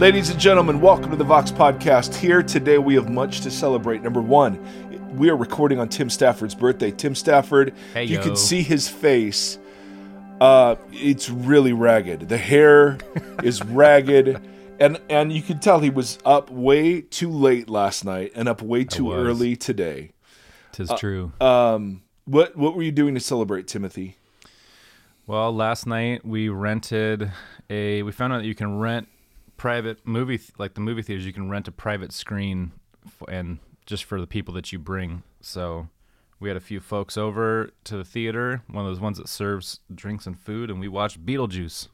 Ladies and gentlemen, welcome to the Vox Podcast. Here today, we have much to celebrate. Number one, we are recording on Tim Stafford's birthday. Tim Stafford, Hey, you yo. can see his face. Uh, it's really ragged. The hair is ragged, and and you can tell he was up way too late last night and up way too early today. Tis true. Um, what what were you doing to celebrate, Timothy? well, last night we rented a. We found out that you can rent private movie, th- like the movie theaters. You can rent a private screen, f- and just for the people that you bring. So we had a few folks over to the theater, one of those ones that serves drinks and food, and we watched Beetlejuice.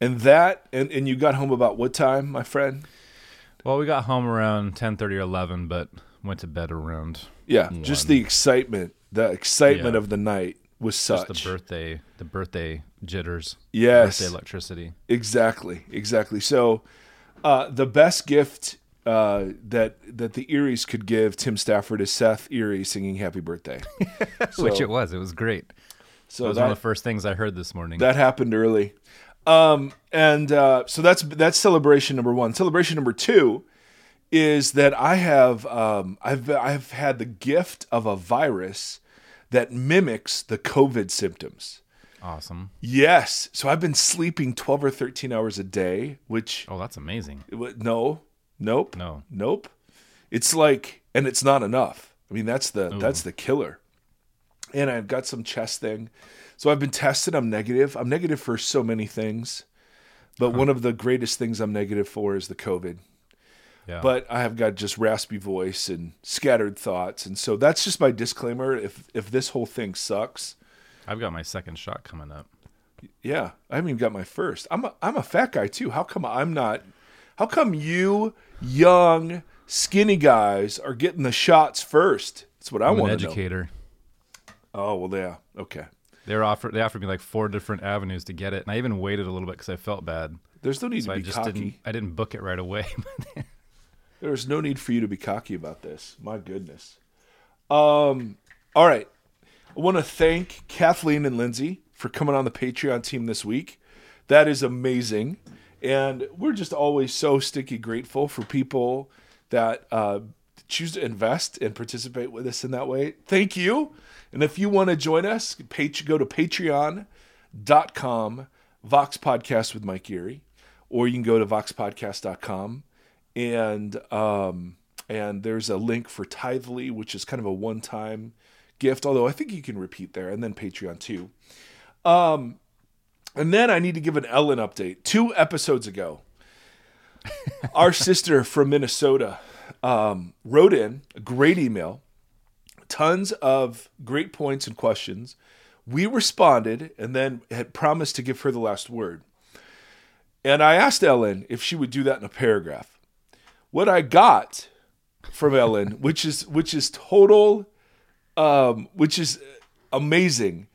And that and and you got home about what time, my friend? Well, we got home around ten thirty or eleven, but went to bed around Yeah, just the excitement, the excitement Yeah. of the night was just such. the birthday, the birthday jitters, Yes. birthday electricity. Exactly, exactly. So, uh, the best gift uh, that that the Eries could give Tim Stafford is Seth Erie singing "Happy Birthday." Which it was. It was great. So That was that, one of the first things I heard this morning. that happened early, um, and uh, so that's that's celebration number one. Celebration number two is that I have um, I've I've had the gift of a virus that mimics the COVID symptoms. Awesome. Yes, so I've been sleeping twelve or thirteen hours a day, which Oh, that's amazing. No, nope, No. nope. It's like, and it's not enough. I mean, that's the that's the killer. And I've got some chest thing, so I've been tested. I'm negative. I'm negative for so many things, but one of the greatest things I'm negative for is the COVID. Yeah. But I have got just raspy voice and scattered thoughts, and so that's just my disclaimer. If if this whole thing sucks, I've got my second shot coming up. yeah, I haven't even got my first. I'm a, I'm a fat guy too. How come I'm not? How come you young skinny guys are getting the shots first? That's what I I'm want to know. An educator. Oh well, yeah, okay. They were offered. They offered me like four different avenues to get it, and I even waited a little bit because I felt bad. There's no need So to I be just cocky. didn't. I didn't book it right away. There's no need for you to be cocky about this. My goodness. Um. All right. I want to thank Kathleen and Lindsay for coming on the Patreon team this week. That is amazing, and we're just always so sticky grateful for people that uh, choose to invest and participate with us in that way. Thank you. And if you want to join us, go to patreon.com, Vox Podcast with Mike Erie, or you can go to voxpodcast.com and um, and there's a link for Tithely, which is kind of a one-time gift. Although I think you can repeat there, and then Patreon too. Um, and then I need to give an Ellen update. Two episodes ago, our sister from Minnesota um, wrote in a great email, tons of great points and questions. We responded, and then had promised to give her the last word. And I asked Ellen if she would do that in a paragraph. What I got from Ellen, which is which is total, um, which is amazing,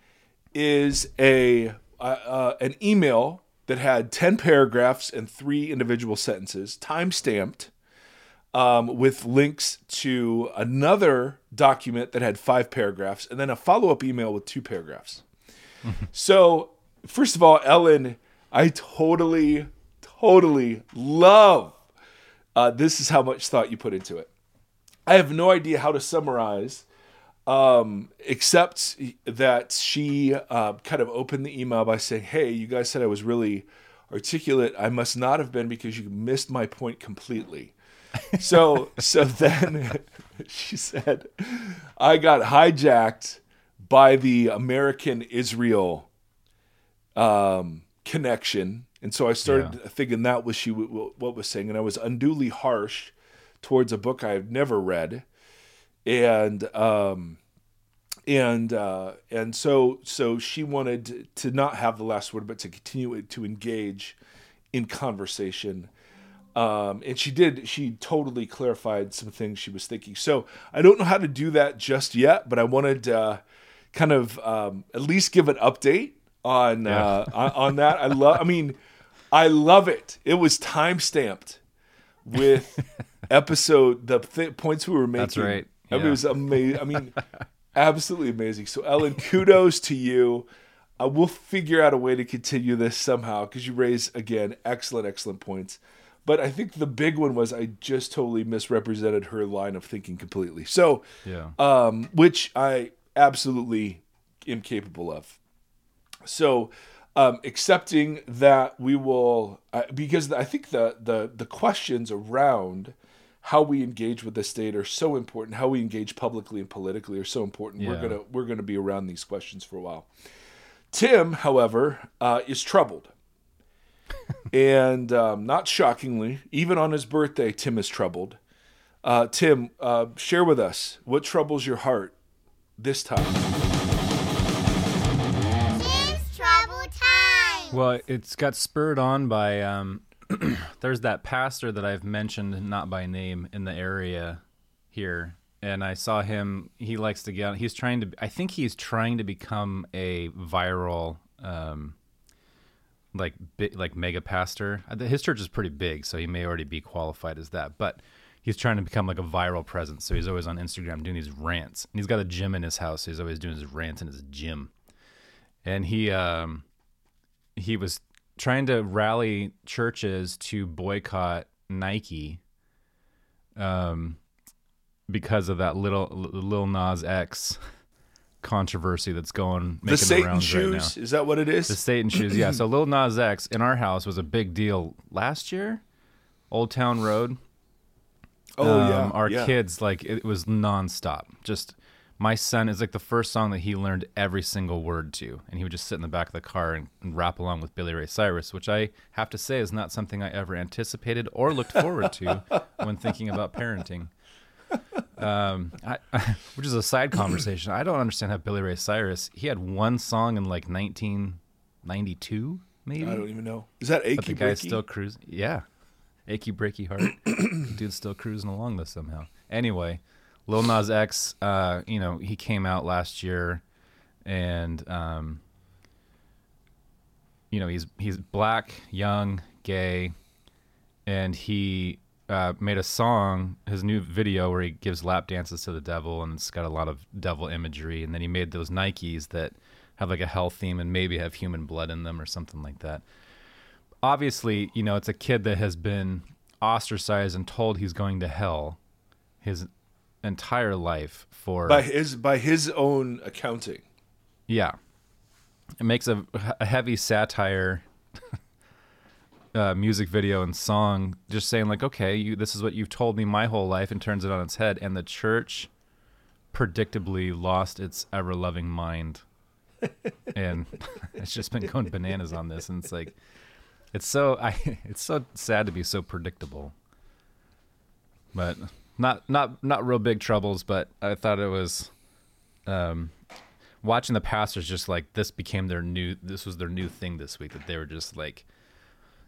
is a uh, uh, an email that had ten paragraphs and three individual sentences, time stamped, um, with links to another document that had five paragraphs, and then a follow up email with two paragraphs. so, first of all, Ellen, I totally, totally love. Uh, this is how much thought you put into it. I have no idea how to summarize, um, except that she uh, kind of opened the email by saying, "Hey, you guys said I was really articulate. I must not have been because you missed my point completely." so, so then she said, "I got hijacked by the American Israel um, connection." And so I started thinking that was she what was saying, and I was unduly harsh towards a book I've never read, and um, and uh, and so so she wanted to not have the last word, but to continue to engage in conversation. Um, and she did. She totally clarified some things she was thinking. So I don't know how to do that just yet, but I wanted to kind of um, at least give an update on uh, on, on that. I love. I mean, I love it. It was time stamped with episode the th- points we were making. That's right. I mean, it was amazing. I mean, absolutely amazing. So Ellen, kudos to you. Uh, we'll figure out a way to continue this somehow because you raise again excellent, excellent points. But I think the big one was I just totally misrepresented her line of thinking completely. So, Yeah. um, which I absolutely am capable of. So, um, accepting that we will, uh, because I think the the the questions around how we engage with the state are so important. How we engage publicly and politically are so important. We're gonna we're gonna be around these questions for a while. Tim, however, uh, is troubled. and um, not shockingly, even on his birthday, Tim is troubled. Uh, Tim, uh, share with us what troubles your heart this time. Tim's Trouble Time. Well, it's got spurred on by um, there's that pastor that I've mentioned not by name in the area here, and I saw him. He likes to get. On he's trying to. I think he's trying to become a viral, um, like bi- like mega pastor. Uh, His church is pretty big, so he may already be qualified as that, but. He's trying to become like a viral presence, so he's always on Instagram doing these rants. And he's got a gym in his house, so he's always doing his rants in his gym. And he um, he was trying to rally churches to boycott Nike um because of that little Lil Nas X controversy that's going making the Satan rounds right now. shoes, is that what it is? The Satan shoes, yeah. So Lil Nas X in our house was a big deal last year. Old Town Road. oh Um, yeah, our yeah. kids like it was nonstop. Just my son is like the first song that he learned every single word to, and he would just sit in the back of the car and, and rap along with Billy Ray Cyrus, which I have to say is not something I ever anticipated or looked forward to when thinking about parenting. Um, I, which is a side conversation. I don't understand how Billy Ray Cyrus he had one song in like 1992, maybe. I don't even know. Is that achy But the guy's breaky? still cruising. Yeah. Achy breaky heart. Dude's still cruising along this somehow. Anyway, Lil Nas X, uh, you know, he came out last year and um you know, he's he's black, young, gay, and he uh, made a song, his new video where he gives lap dances to the devil, and it's got a lot of devil imagery. And then he made those Nikes that have like a hell theme and maybe have human blood in them or something like that. Obviously, you know, it's a kid that has been ostracized and told he's going to hell his entire life for by his by his own accounting. yeah. It makes a, a heavy satire uh, music video and song just saying like, okay, you this is what you've told me my whole life and turns it on its head and the church predictably lost its ever loving mind. and it's just been going bananas on this and it's like it's so I it's so sad to be so predictable. But not not not real big troubles, but I thought it was um watching the pastors just like this became their new this was their new thing this week that they were just like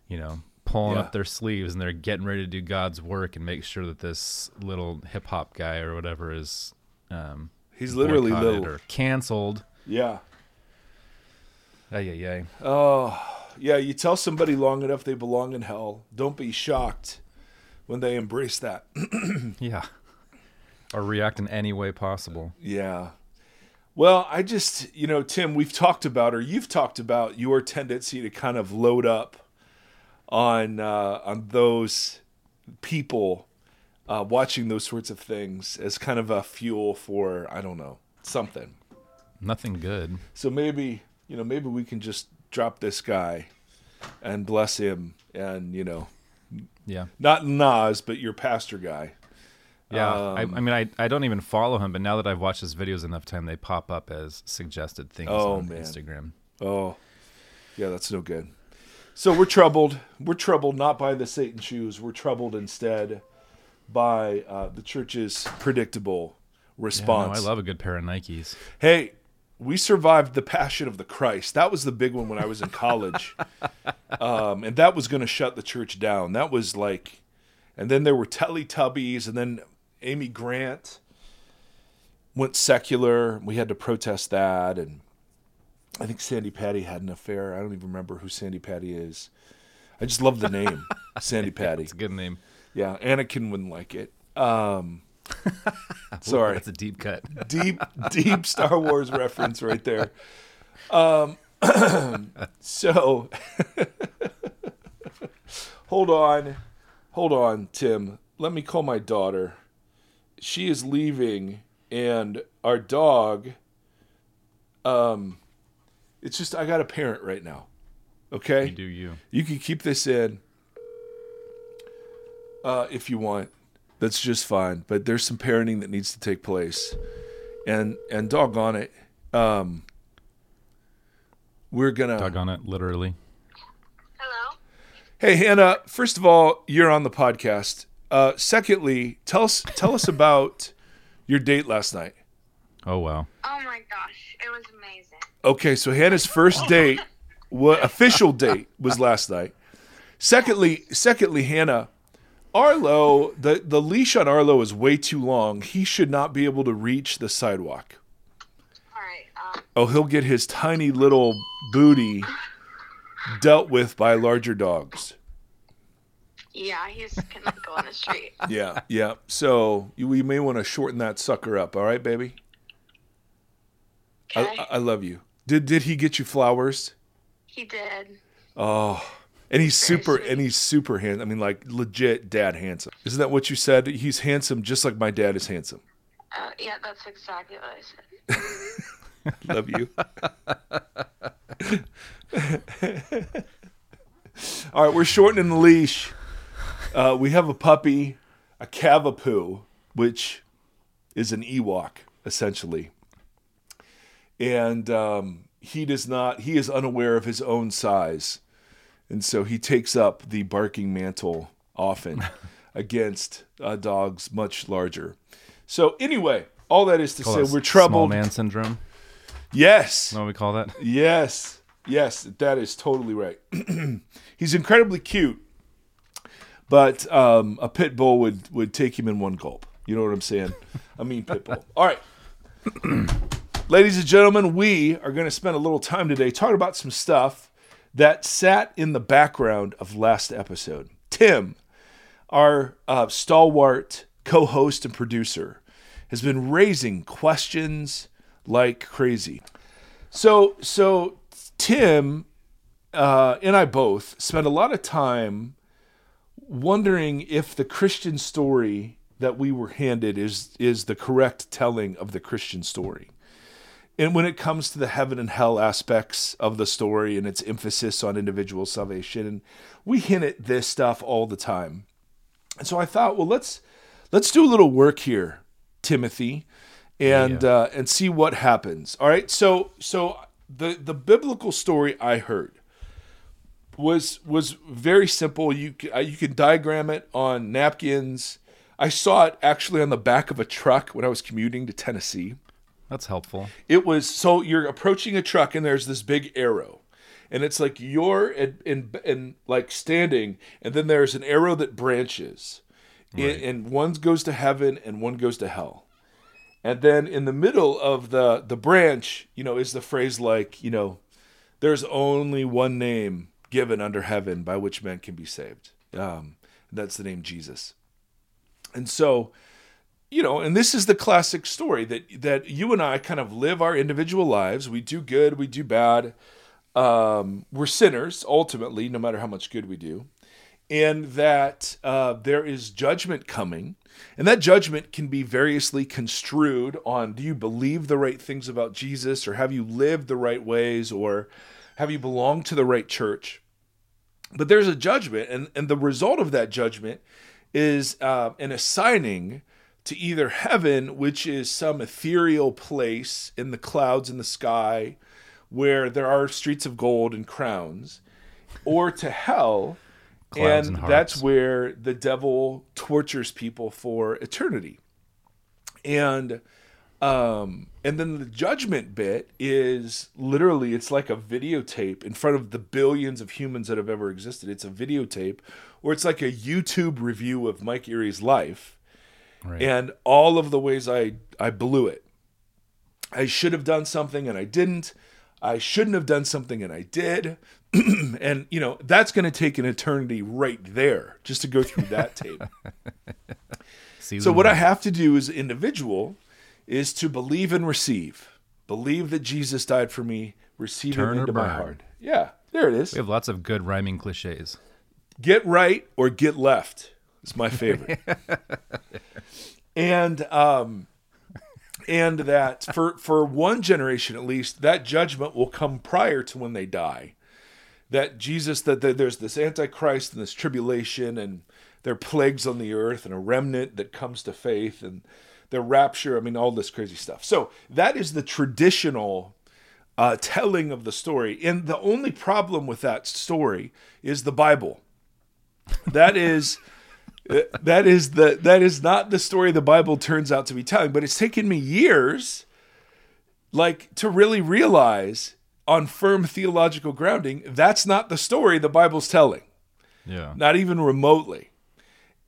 you know pulling Yeah. up their sleeves and they're getting ready to do God's work and make sure that this little hip hop guy or whatever is um He's literally little. or canceled. Yeah. Yeah yeah ay. Oh, yeah. You tell somebody long enough they belong in hell. Don't be shocked when they embrace that. Yeah. Or react in any way possible. Yeah. Well, I just, you know, Tim, we've talked about, or you've talked about your tendency to kind of load up on uh, on those people uh, watching those sorts of things as kind of a fuel for, I don't know, something. Nothing good. So maybe, you know, maybe we can just drop this guy and bless him, and you know, Yeah. not Nas, but your pastor guy. Yeah, Um, I, I mean, I, I don't even follow him, but now that I've watched his videos enough time, they pop up as suggested things Oh, on man. Instagram. Oh, yeah, that's no good. So we're troubled. We're troubled not by the Satan shoes. We're troubled instead by uh, the church's predictable Yeah, no, response. I love a good pair of Nikes. hey, we survived the Passion of the Christ. That was the big one when I was in college, um, and that was going to shut the church down. That was like, and then there were Teletubbies, and then Amy Grant went secular. We had to protest that, and I think Sandi Patty had an affair. I don't even remember who Sandi Patty is. I just love the name, Sandi Patty. It's a good name. Yeah, Anakin wouldn't like it. Um, sorry That's a deep cut. deep, deep Star Wars reference right there. Um, so hold on. Hold on, Tim. Let me call my daughter. She is leaving and our dog um it's just I got a parent right now. Okay? You do you. You can keep this in uh, if you want. That's just fine. But there's some parenting that needs to take place, and and doggone it, um, we're gonna. Doggone it, literally. Hello. Hey Hannah, first of all, you're on the podcast. Uh, secondly, tell us tell us about your date last night. Oh wow. Oh my gosh, it was amazing. Okay, so Hannah's first date, what official date was last night. Secondly, secondly, Hannah, Arlo, the the leash on Arlo is way too long. He should not be able to reach the sidewalk. All right. Um, Oh, he'll get his tiny little booty dealt with by larger dogs. yeah, he's gonna go on the street. Yeah, yeah. So you, we may want to shorten that sucker up. All right, baby. Okay. I, I love you. Did did he get you flowers? he did. Oh, and he's super and he's super handsome. I mean, like legit dad handsome. Isn't that what you said? He's handsome, just like my dad is handsome. Uh, yeah, that's exactly what I said. Love you. All right, we're shortening the leash. Uh, we have a puppy, a Cavapoo, which is an Ewok, essentially. And um, he does not, he is unaware of his own size. And so he takes up the barking mantle often against uh, dogs much larger. So, anyway, all that is to say, we're troubled. Small man syndrome. Yes. What we call that? Yes. Yes, that is totally right. He's incredibly cute, but um, a pit bull would, would take him in one gulp. You know what I'm saying? I mean, pit bull. All right. Ladies and gentlemen, we are going to spend a little time today talking about some stuff that sat in the background of last episode. Tim, our uh, stalwart co host and producer, has been raising questions like crazy. So, so Tim uh, and I both spent a lot of time wondering if the Christian story that we were handed is is the correct telling of the Christian story. And when it comes to the heaven and hell aspects of the story and its emphasis on individual salvation, and we hint at this stuff all the time. And so I thought, well, let's let's do a little work here, Timothy, and Yeah. uh, and see what happens. All right. So so the the biblical story I heard was was very simple. You uh, you can diagram it on napkins. I saw it actually on the back of a truck when I was commuting to Tennessee. That's helpful. It was so you're approaching a truck and there's this big arrow. And it's like you're in, in, in like standing, and then there's an arrow that branches, and, and one goes to heaven and one goes to hell. And then in the middle of the the branch, you know, is the phrase like, you know, there's only one name given under heaven by which men can be saved. Um, that's the name Jesus. And so, you know, and this is the classic story that that you and I kind of live our individual lives. We do good, we do bad. Um, we're sinners ultimately, no matter how much good we do, and that uh, there is judgment coming, and that judgment can be variously construed on: Do you believe the right things about Jesus, or have you lived the right ways, or have you belonged to the right church? But there's a judgment, and and the result of that judgment is uh, an assigning to either heaven, which is some ethereal place in the clouds in the sky where there are streets of gold and crowns, or to hell, and and that's where the devil tortures people for eternity. And um, and then the judgment bit is literally it's like a videotape in front of the billions of humans that have ever existed. It's a videotape, or it's like a YouTube review of Mike Erie's life Right. and all of the ways I I blew it. I should have done something and I didn't. I shouldn't have done something and I did. and you know, that's going to take an eternity right there just to go through that tape. So what I have to do as an individual is to believe and receive. Believe that Jesus died for me, receive Turn him into my heart. Yeah, there it is. We have lots of good rhyming cliches. Get right or get left is my favorite. and um and that for for one generation at least, that judgment will come prior to when they die. That Jesus that, that there's this antichrist and this tribulation and there are plagues on the earth and a remnant that comes to faith and the rapture, I mean all this crazy stuff. So that is the traditional uh, telling of the story. And the only problem with that story is the Bible. That is that is the that is not the story the Bible turns out to be telling, but it's taken me years like to really realize on firm theological grounding that's not the story the Bible's telling. Yeah. Not even remotely.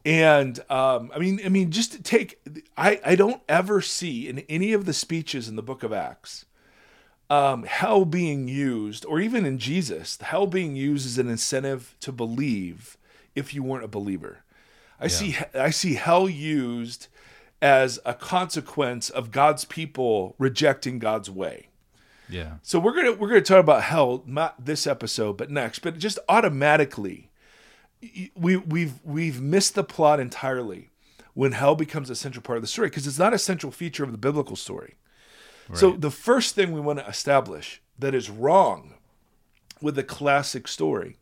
And um, I mean, I mean, just to take, I, I don't ever see in any of the speeches in the book of Acts um, hell being used, or even in Jesus, hell being used as an incentive to believe if you weren't a believer. I see I see hell used as a consequence of God's people rejecting God's way. Yeah. So we're gonna we're gonna talk about hell not this episode, but next. But just automatically, we we've we've missed the plot entirely when hell becomes a central part of the story because it's not a central feature of the biblical story. So the first thing we want to establish that is wrong with the classic story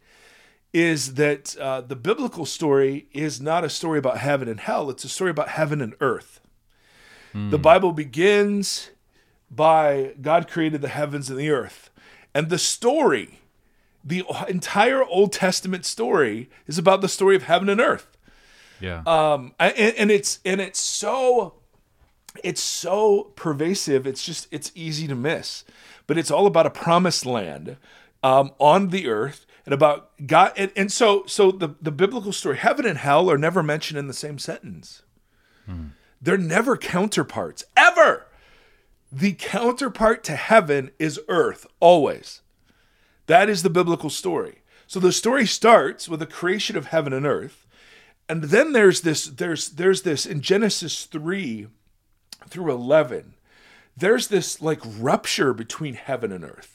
is that uh, the biblical story is not a story about heaven and hell; it's a story about heaven and earth. The Bible begins by God created the heavens and the earth. And the story, the entire Old Testament story, is about the story of heaven and earth. Yeah. Um, and, and it's and it's so it's so pervasive. It's just it's easy to miss. But it's all about a promised land um, on the earth and about God. And, and so so the the biblical story, heaven and hell, are never mentioned in the same sentence. Hmm. They're never counterparts ever. The counterpart to heaven is earth always. That is the biblical story. So the story starts with the creation of heaven and earth. And then there's this there's there's this in Genesis 3 through 11. There's this like rupture between heaven and earth.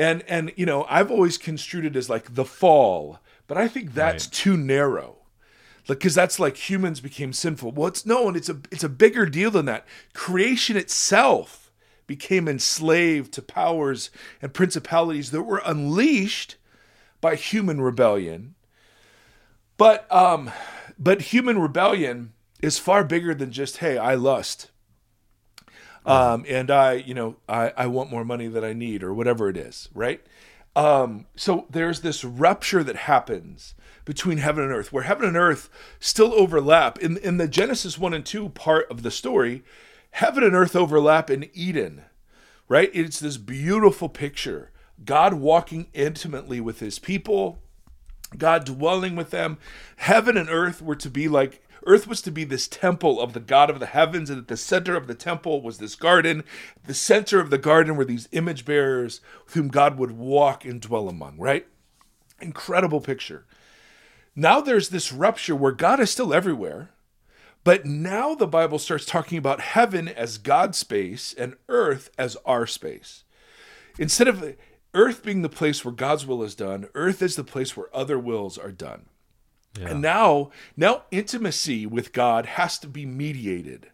And and you know, I've always construed it as like the fall, but I think that's Right. too narrow. Like cuz that's like humans became sinful. Well, it's no, and it's a it's a bigger deal than that. Creation itself became enslaved to powers and principalities that were unleashed by human rebellion. But um but human rebellion is far bigger than just hey, I lust. Um and I, you know, I I want more money than I need or whatever it is, right? Um so there's this rupture that happens between heaven and earth where heaven and earth still overlap in in the Genesis 1 and 2 part of the story. Heaven and earth overlap in Eden right? It's this beautiful picture. God walking intimately with his people, God dwelling with them. Heaven and earth were to be like, earth was to be this temple of the God of the heavens, and at the center of the temple was this garden. The center of the garden were these image bearers with whom God would walk and dwell among, right? Incredible picture. Now there's this rupture where God is still everywhere, but now the Bible starts talking about heaven as God's space and earth as our space. Instead of earth being the place where God's will is done, earth is the place where other wills are done. And now, now intimacy with God has to be mediated,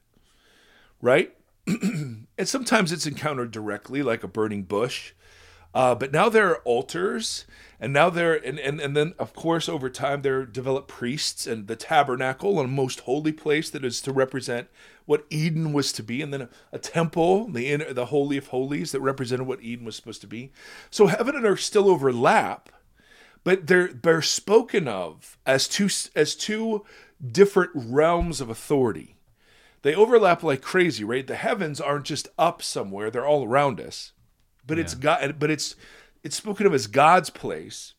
right? and sometimes it's encountered directly, like a burning bush. Uh, but now there are altars, and now there, and, and and then of course over time there develop priests and the tabernacle, and most holy place that is to represent what Eden was to be, and then a, a temple, the inner, the holy of holies that represented what Eden was supposed to be. So heaven and earth still overlap, but they're they're spoken of as two as two different realms of authority. They overlap like crazy, right? The heavens aren't just up somewhere; they're all around us but it's God. But it's it's spoken of as God's place,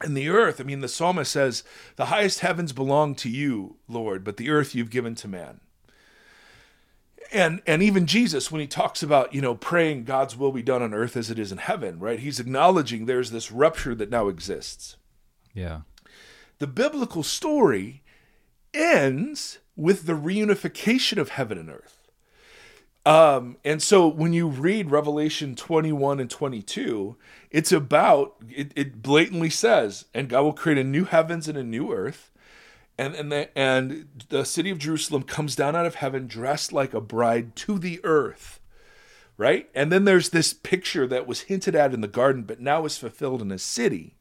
and the earth. I mean, the psalmist says, "The highest heavens belong to you, Lord, but the earth you've given to man." And and even Jesus, when he talks about you know praying God's will be done on earth as it is in heaven, right? He's acknowledging there's this rupture that now exists. Yeah. The biblical story ends with the reunification of heaven and earth. Um, and so when you read Revelation 21 and 22, it's about, it, it blatantly says, and God will create a new heavens and a new earth. And, and, the, and the city of Jerusalem comes down out of heaven dressed like a bride to the earth. Right? And then there's this picture that was hinted at in the garden, but now is fulfilled in a city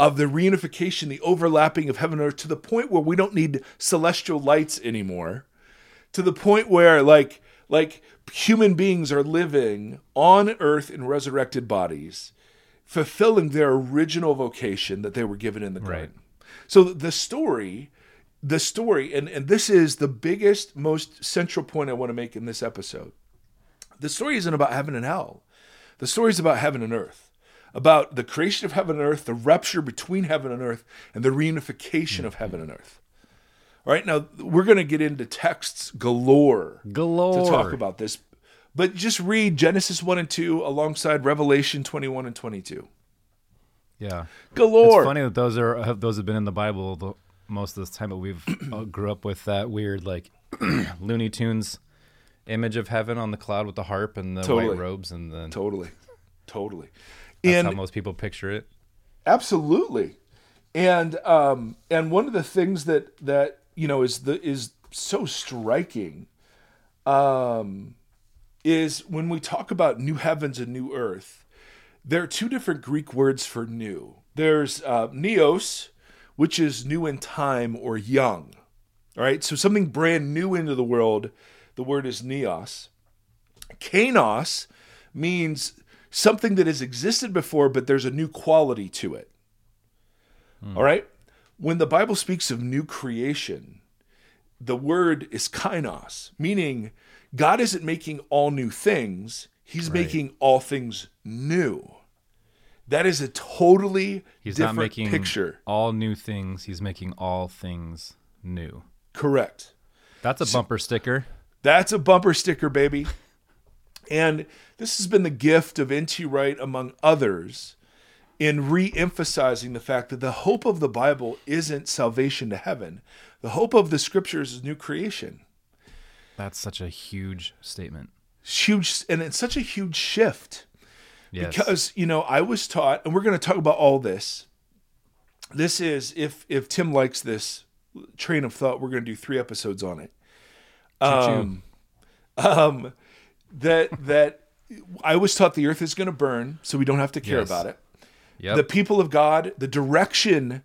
of the reunification, the overlapping of heaven and earth to the point where we don't need celestial lights anymore, to the point where, like, like human beings are living on earth in resurrected bodies, fulfilling their original vocation that they were given in the garden. Right. So the story, the story, and, and this is the biggest, most central point I want to make in this episode. The story isn't about heaven and hell. The story is about heaven and earth, about the creation of heaven and earth, the rupture between heaven and earth, and the reunification of heaven and earth. All right, now we're going to get into texts galore, Galore. to talk about this, but just read Genesis 1 and 2 alongside Revelation 21 and 22. Yeah. Galore. It's funny that those are have- those have been in the Bible the, most of the time, but we've uh, grew up with that weird like Looney Tunes image of heaven on the cloud with the harp and the Totally. white robes, and then Totally. Totally. that's and how most people picture it. Absolutely, and um, and one of the things that that you know is the is so striking, um, is when we talk about new heavens and new earth. There are two different Greek words for new. There's uh, neos, which is new in time or young. All right, so something brand new into the world. The word is neos. Kainos means something that has existed before, but there's a new quality to it. All right? When the Bible speaks of new creation, the word is kainos, meaning God isn't making all new things, He's Right. making all things new. That is a totally He's different not making picture. all new things. He's making all things new. Correct. That's a bumper sticker. That's a bumper sticker, baby. And this has been the gift of N.T. Wright, among others, in re emphasizing the fact that the hope of the Bible isn't salvation to heaven. The hope of the scriptures is new creation. That's such a huge statement. Huge, and it's such a huge shift. Yes. because you know i was taught and we're going to talk about all this this is if if tim likes this train of thought we're going to do three episodes on it um, um that that i was taught the earth is going to burn so we don't have to care Yes. about it yep. the people of god the direction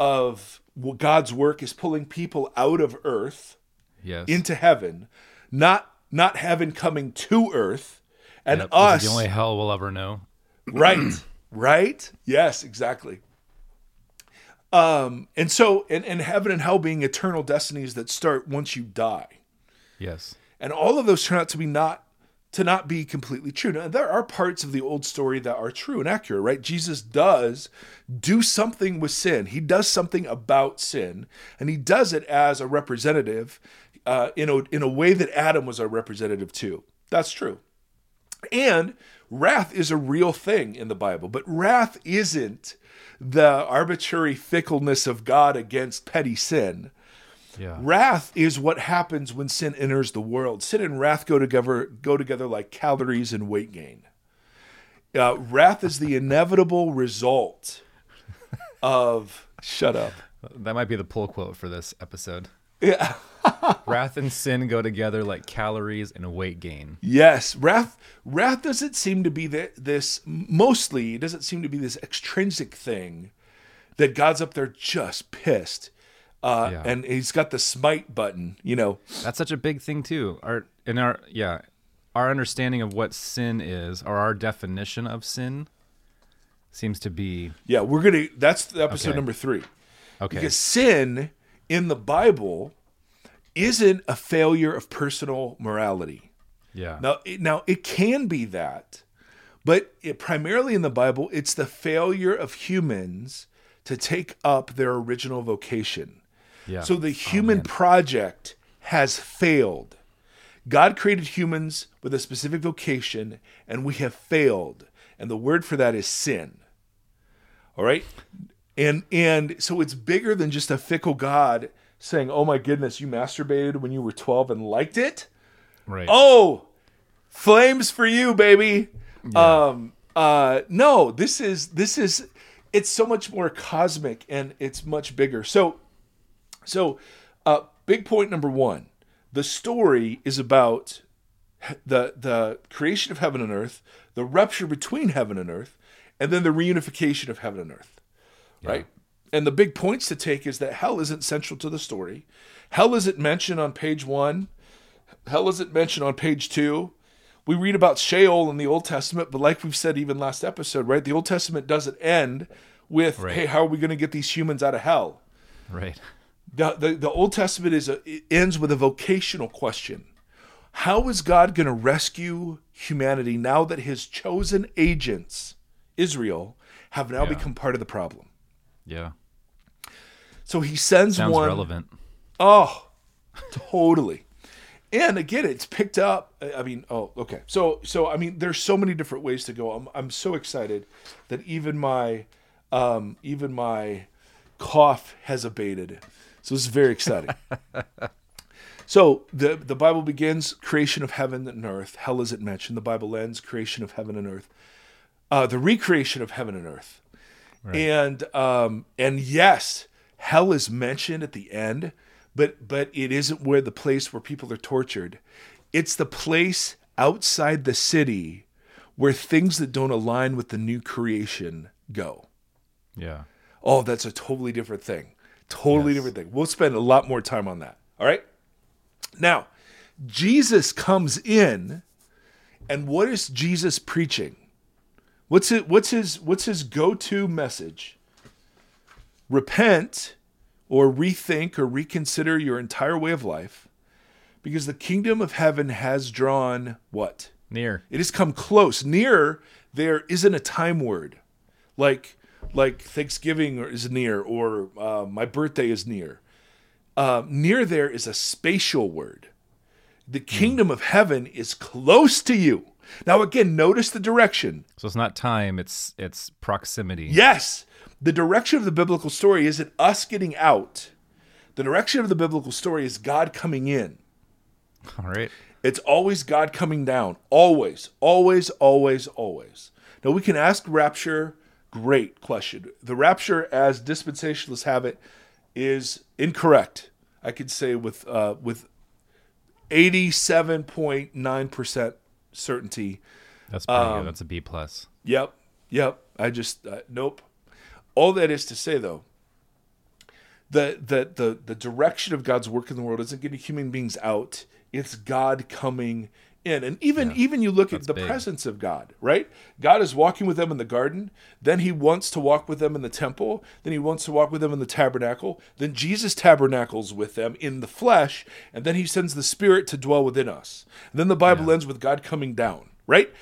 of god's work is pulling people out of earth yes. into heaven not not heaven coming to earth and Yep, us. the only hell we'll ever know. right. Right? Yes exactly. Um and so and, and heaven and hell being eternal destinies that start once you die. Yes. and all of those turn out to be not to not be completely true. Now there are parts of the old story that are true and accurate right? Jesus does do something with sin. He does something about sin and he does it as a representative uh, in, a, in a way that adam was a representative too that's true and wrath is a real thing in the Bible, but wrath isn't the arbitrary fickleness of God against petty sin. Yeah. Wrath is what happens when sin enters the world. Sin and wrath go together go together like calories and weight gain. Uh, wrath is the inevitable result of shut up. That might be the pull quote for this episode. Yeah. Wrath and sin go together like calories and weight gain. Yes, wrath. Wrath doesn't seem to be the, this. Mostly, it doesn't seem to be this extrinsic thing that God's up there just pissed, uh, Yeah. and he's got the smite button. You know, That's such a big thing too. Our in our yeah, our understanding of what sin is, or our definition of sin, seems to be yeah, we're gonna. That's episode Okay. number three okay. because sin in the Bible isn't a failure of personal morality. yeah. Now, it, now it can be that, but it, primarily in the Bible, it's the failure of humans to take up their original vocation. yeah. So the human project has failed. God created humans with a specific vocation, and we have failed. And the word for that is sin. All right? And and so it's bigger than just a fickle God saying, "Oh my goodness, you masturbated when you were 12 and liked it." right. Oh, Flames for you, baby. Um uh no, this is this is it's so much more cosmic and it's much bigger. So so uh big point number 1. The story is about the the creation of heaven and earth, the rupture between heaven and earth, and then the reunification of heaven and earth. Right? And the big points to take is that hell isn't central to the story. Hell isn't mentioned on page 1. Hell isn't mentioned on page 2 we read about Sheol in the Old Testament, but like we've said even last episode, right? The Old Testament doesn't end with, Right. "Hey, how are we going to get these humans out of hell?" Right. The, the, the Old Testament is a, ends with a vocational question. How is God going to rescue humanity now that his chosen agents, Israel, have now Yeah. become part of the problem? Yeah. So he sends Sounds one relevant. Oh, totally. And again, it's picked up. I mean, oh, okay. So, so I mean, there's so many different ways to go. I'm, I'm so excited that even my, um, even my cough has abated. So this is very exciting. so the the Bible begins creation of heaven and earth. Hell is it mentioned. The Bible ends creation of heaven and earth. Uh, the recreation of heaven and earth. And um, and yes, hell is mentioned at the end, but but it isn't where the place where people are tortured. It's the place outside the city where things that don't align with the new creation go. Yeah. Oh, that's a totally different thing. Totally Yes. different thing. We'll spend a lot more time on that. All right. Now, Jesus comes in, and what is Jesus preaching? What's it? What's his? What's his go-to message? Repent, or rethink, or reconsider your entire way of life, because the kingdom of heaven has drawn what? Near. It has come close. Near there isn't a time word, like like Thanksgiving is near or uh, my birthday is near. Uh, near there is a spatial word. The kingdom of heaven is close to you. Now again, notice the direction. So it's not time, it's it's proximity. Yes, the direction of the biblical story isn't us getting out. The direction of the biblical story is God coming in. All right. It's always God coming down. Always, always, always, always. Now we can ask rapture. Great question. The rapture, as dispensationalists have it, is incorrect. I could say with uh, with eighty seven point nine percent certainty. That's pretty Um, good. That's a B plus. Yep, yep. I just uh, nope. All that is to say, though, the the the the direction of God's work in the world isn't getting human beings out. It's God coming in, and even even you look at the big. presence of God, right? God is walking with them in the garden. Then He wants to walk with them in the temple. Then He wants to walk with them in the tabernacle. Then Jesus tabernacles with them in the flesh, and then He sends the Spirit to dwell within us. And then the Bible ends with God coming down, right?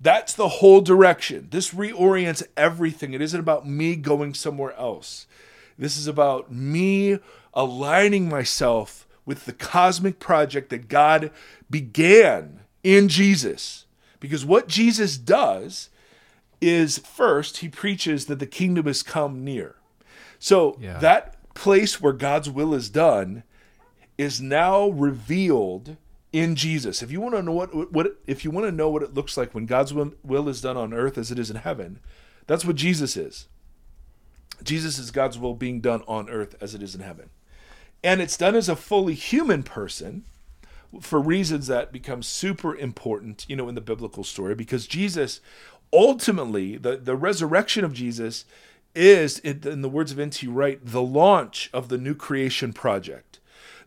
That's the whole direction. This reorients everything. It isn't about me going somewhere else. This is about me aligning myself with the cosmic project that God began in Jesus. Because what Jesus does is first, he preaches that the kingdom has come near. So Yeah. that place where God's will is done is now revealed in Jesus. If you want to know what what if you want to know what it looks like when God's will, is done on earth as it is in heaven, that's what Jesus is. Jesus is God's will being done on earth as it is in heaven. And it's done as a fully human person for reasons that become super important, you know, in the biblical story because Jesus ultimately the the resurrection of Jesus is in the words of N.T. Wright the launch of the new creation project.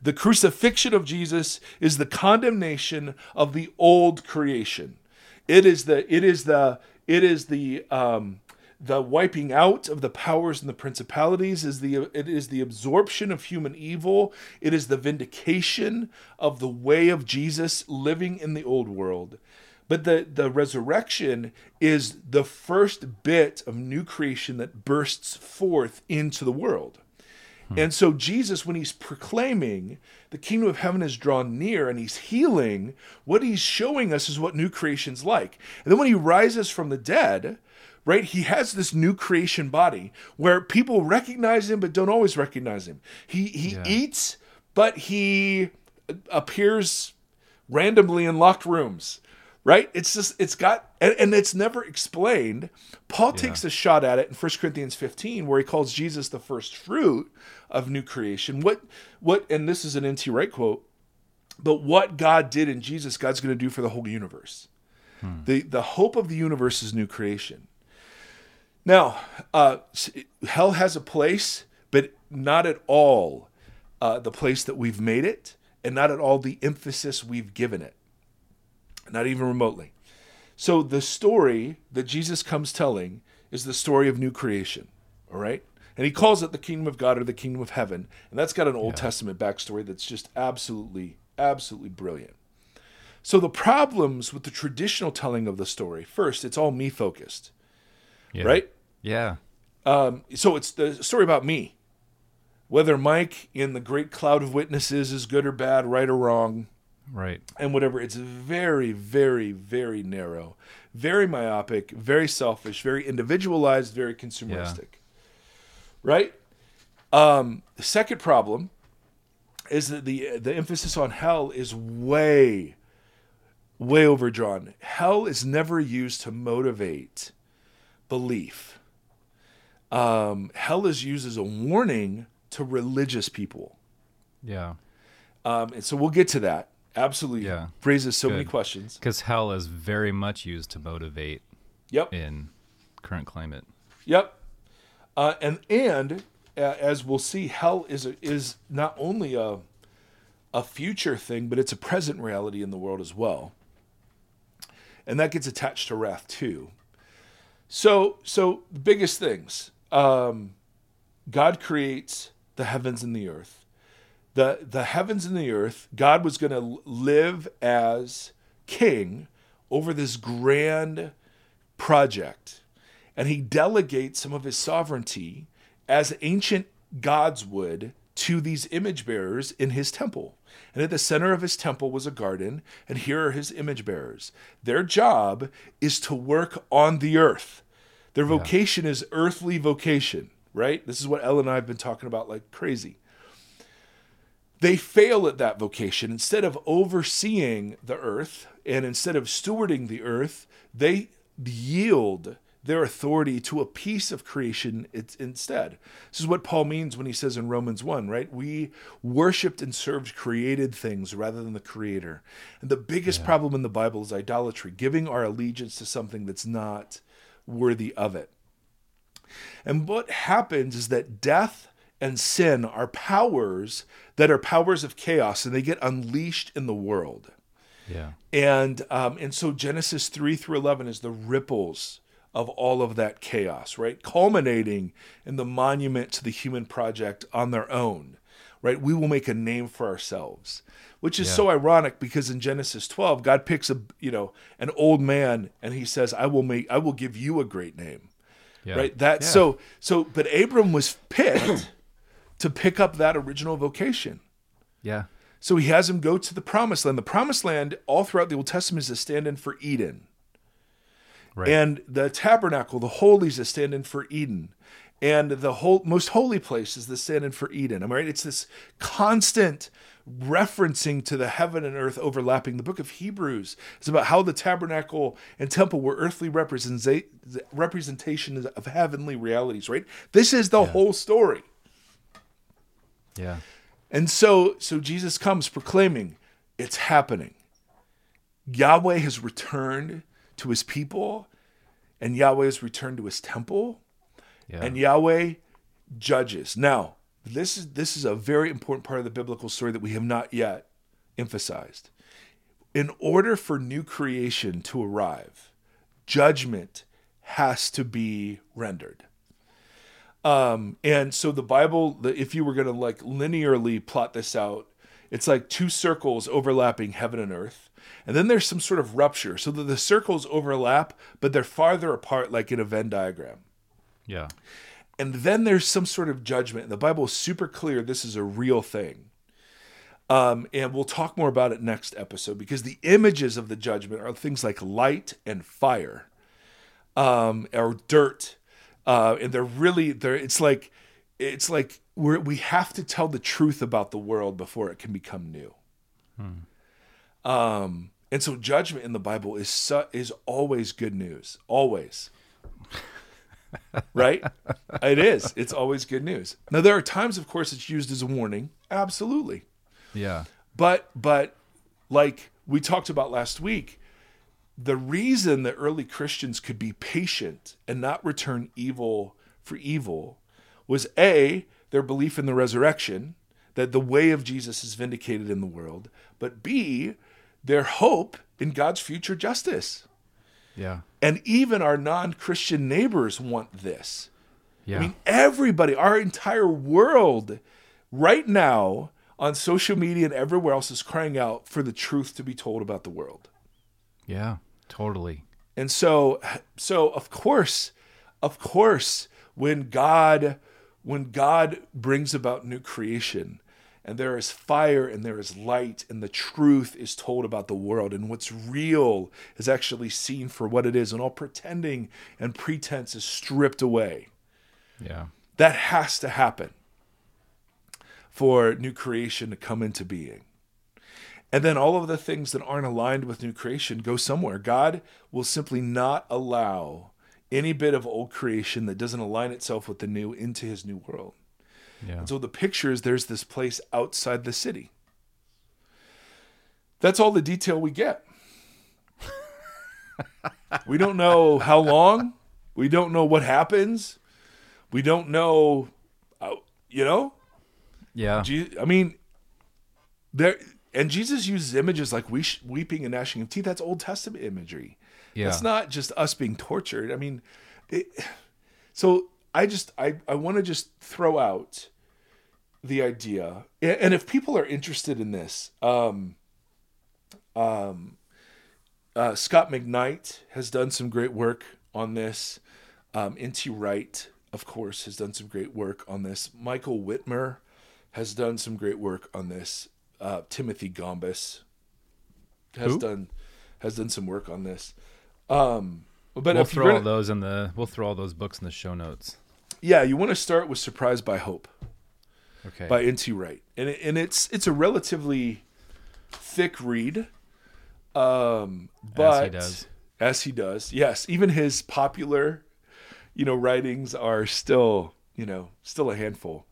The crucifixion of Jesus is the condemnation of the old creation. It is the it is the it is the um, the wiping out of the powers and the principalities is the it is the absorption of human evil. It is the vindication of the way of Jesus living in the old world. But the, the resurrection is the first bit of new creation that bursts forth into the world. Mm-hmm. And so, Jesus, when he's proclaiming the kingdom of heaven is drawn near and he's healing, what he's showing us is what new creation's like. And then when he rises from the dead, right, he has this new creation body where people recognize him but don't always recognize him. He, he Yeah. eats, but he appears randomly in locked rooms. right? It's just it's got and, and it's never explained. Paul takes a shot at it in 1 Corinthians 15 where he calls Jesus the first fruit of new creation. What what and this is an NT Wright quote, but what God did in Jesus, God's going to do for the whole universe. The the hope of the universe is new creation. Now, uh, hell has a place, but not at all uh, the place that we've made it, and not at all the emphasis we've given it, not even remotely. So, the story that Jesus comes telling is the story of new creation, all right? And he calls it the kingdom of God or the kingdom of heaven. And that's got an Old Testament backstory that's just absolutely, absolutely brilliant. So, the problems with the traditional telling of the story first, it's all me focused, Yeah. right? Yeah. Um, so it's the story about me. Whether Mike in the great cloud of witnesses is good or bad, right or wrong, Right. and whatever, it's very, very, very narrow, very myopic, very selfish, very individualized, very consumeristic. Right? Um, the second problem is that the the emphasis on hell is way, way overdrawn. Hell is never used to motivate belief um, hell is used as a warning to religious people. Yeah. Um, and so we'll get to that. Absolutely. Yeah. Raises so many questions. Because hell is very much used to motivate Yep. in current climate. Yep. Uh, and and uh, as we'll see, hell is a, is not only a a future thing, but it's a present reality in the world as well. And that gets attached to wrath too. So so the biggest things. Um, God creates the heavens and the earth. The the heavens and the earth, God was going to live as king over this grand project. And he delegates some of his sovereignty as ancient gods would to these image bearers in his temple. And at the center of his temple was a garden, and here are his image bearers. Their job is to work on the earth. Their vocation is earthly vocation, right? This is what Ellen and I have been talking about like crazy. They fail at that vocation. Instead of overseeing the earth and instead of stewarding the earth, they yield their authority to a piece of creation instead. This is what Paul means when he says in Romans 1, right? We worshiped and served created things rather than the creator. And the biggest problem in the Bible is idolatry, giving our allegiance to something that's not worthy of it. And what happens is that death and sin are powers that are powers of chaos and they get unleashed in the world. Yeah. And um, and so Genesis 3 through 11 is the ripples of all of that chaos, right? Culminating in the monument to the human project on their own, right? We will make a name for ourselves, which is Yeah. so ironic because in Genesis 12, God picks a, you know, an old man and he says, I will make, I will give you a great name Yeah. right that Yeah. so so but abram was picked to pick up that original vocation Yeah. so he has him go to the promised land the promised land all throughout the old testament is a stand-in for eden Right. and the tabernacle the holies that stand-in for eden and the whole most holy place is the stand-in for eden am i right it's this constant referencing to the heaven and earth overlapping the book of hebrews is about how the tabernacle and temple were earthly representa- representations of heavenly realities right this is the whole story yeah. and so so Jesus comes proclaiming it's happening. Yahweh has returned to his people and Yahweh has returned to his temple Yeah. and Yahweh judges. Now, this is this is a very important part of the biblical story that we have not yet emphasized. In order for new creation to arrive, judgment has to be rendered. Um, and so the Bible, the, if you were going to like linearly plot this out, it's like two circles overlapping heaven and earth. And then there's some sort of rupture so that the circles overlap, but they're farther apart, like in a Venn diagram. yeah. And then there's some sort of judgment. The Bible is super clear this is a real thing. Um, and we'll talk more about it next episode because the images of the judgment are things like light and fire um, or dirt. Uh, and they're really they're it's like it's like we're, we have to tell the truth about the world before it can become new. Um, And so judgment in the Bible is su- is always good news. Always. right? It is. It's always good news. Now there are times of course it's used as a warning. Absolutely. Yeah. But but like we talked about last week, the reason the early Christians could be patient and not return evil for evil was A, their belief in the resurrection, that the way of Jesus is vindicated in the world, but B, their hope in God's future justice. Yeah. And even our non Christian neighbors want this. Yeah. I mean, everybody, our entire world right now on social media and everywhere else is crying out for the truth to be told about the world. yeah. Totally. And so so of course, of course, when God when God brings about new creation and there is fire and there is light and the truth is told about the world and what's real is actually seen for what it is and all pretending and pretense is stripped away. Yeah. That has to happen for new creation to come into being. And then all of the things that aren't aligned with new creation go somewhere. God will simply not allow any bit of old creation that doesn't align itself with the new into his new world. Yeah. And so the picture is there's this place outside the city. That's all the detail we get. we don't know how long. We don't know what happens. We don't know, uh, you know. Yeah. I mean, there and Jesus uses images like weeping and gnashing of teeth. That's Old Testament imagery. Yeah. It's not just us being tortured. I mean, it, so I just I I want to just throw out the idea, and if people are interested in this, um, um, uh, Scot McKnight has done some great work on this. Um, N.T. Wright, of course, has done some great work on this. Michael Wittmer has done some great work on this. Uh, Timothy Gombis has Who? done has done some work on this. Um, but we'll throw all those in the we'll throw all those books in the show notes. yeah, you want to start with "Surprised by Hope" Okay. by N.T. Wright, and it, and it's it's a relatively thick read. Um, but does. as he does, yes, even his popular, you know, writings are still you know still a handful.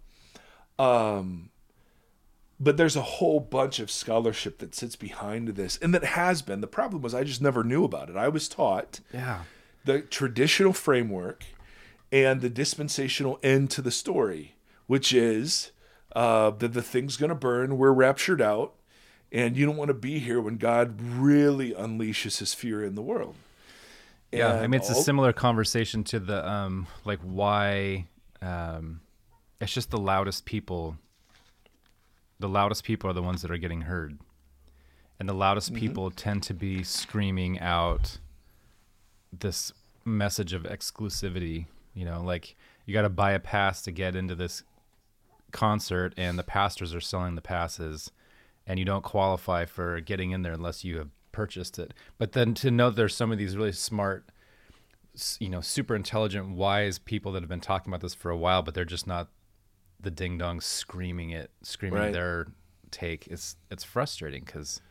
Um, but there's a whole bunch of scholarship that sits behind this, and that has been. The problem was I just never knew about it. I was taught yeah. the traditional framework and the dispensational end to the story, which is uh, that the thing's going to burn, we're raptured out, and you don't want to be here when God really unleashes his fury in the world. Yeah, I mean it's a similar conversation to the um like why um it's just the loudest people the loudest people are the ones that are getting heard. And the loudest people tend to be screaming out this message of exclusivity, you know, like you got to buy a pass to get into this concert and the pastors are selling the passes and you don't qualify for getting in there unless you have purchased it. But then to know there's some of these really smart, you know, super intelligent, wise people that have been talking about this for a while, but they're just not the ding dongs screaming it, screaming Right. their take. It's it's frustrating because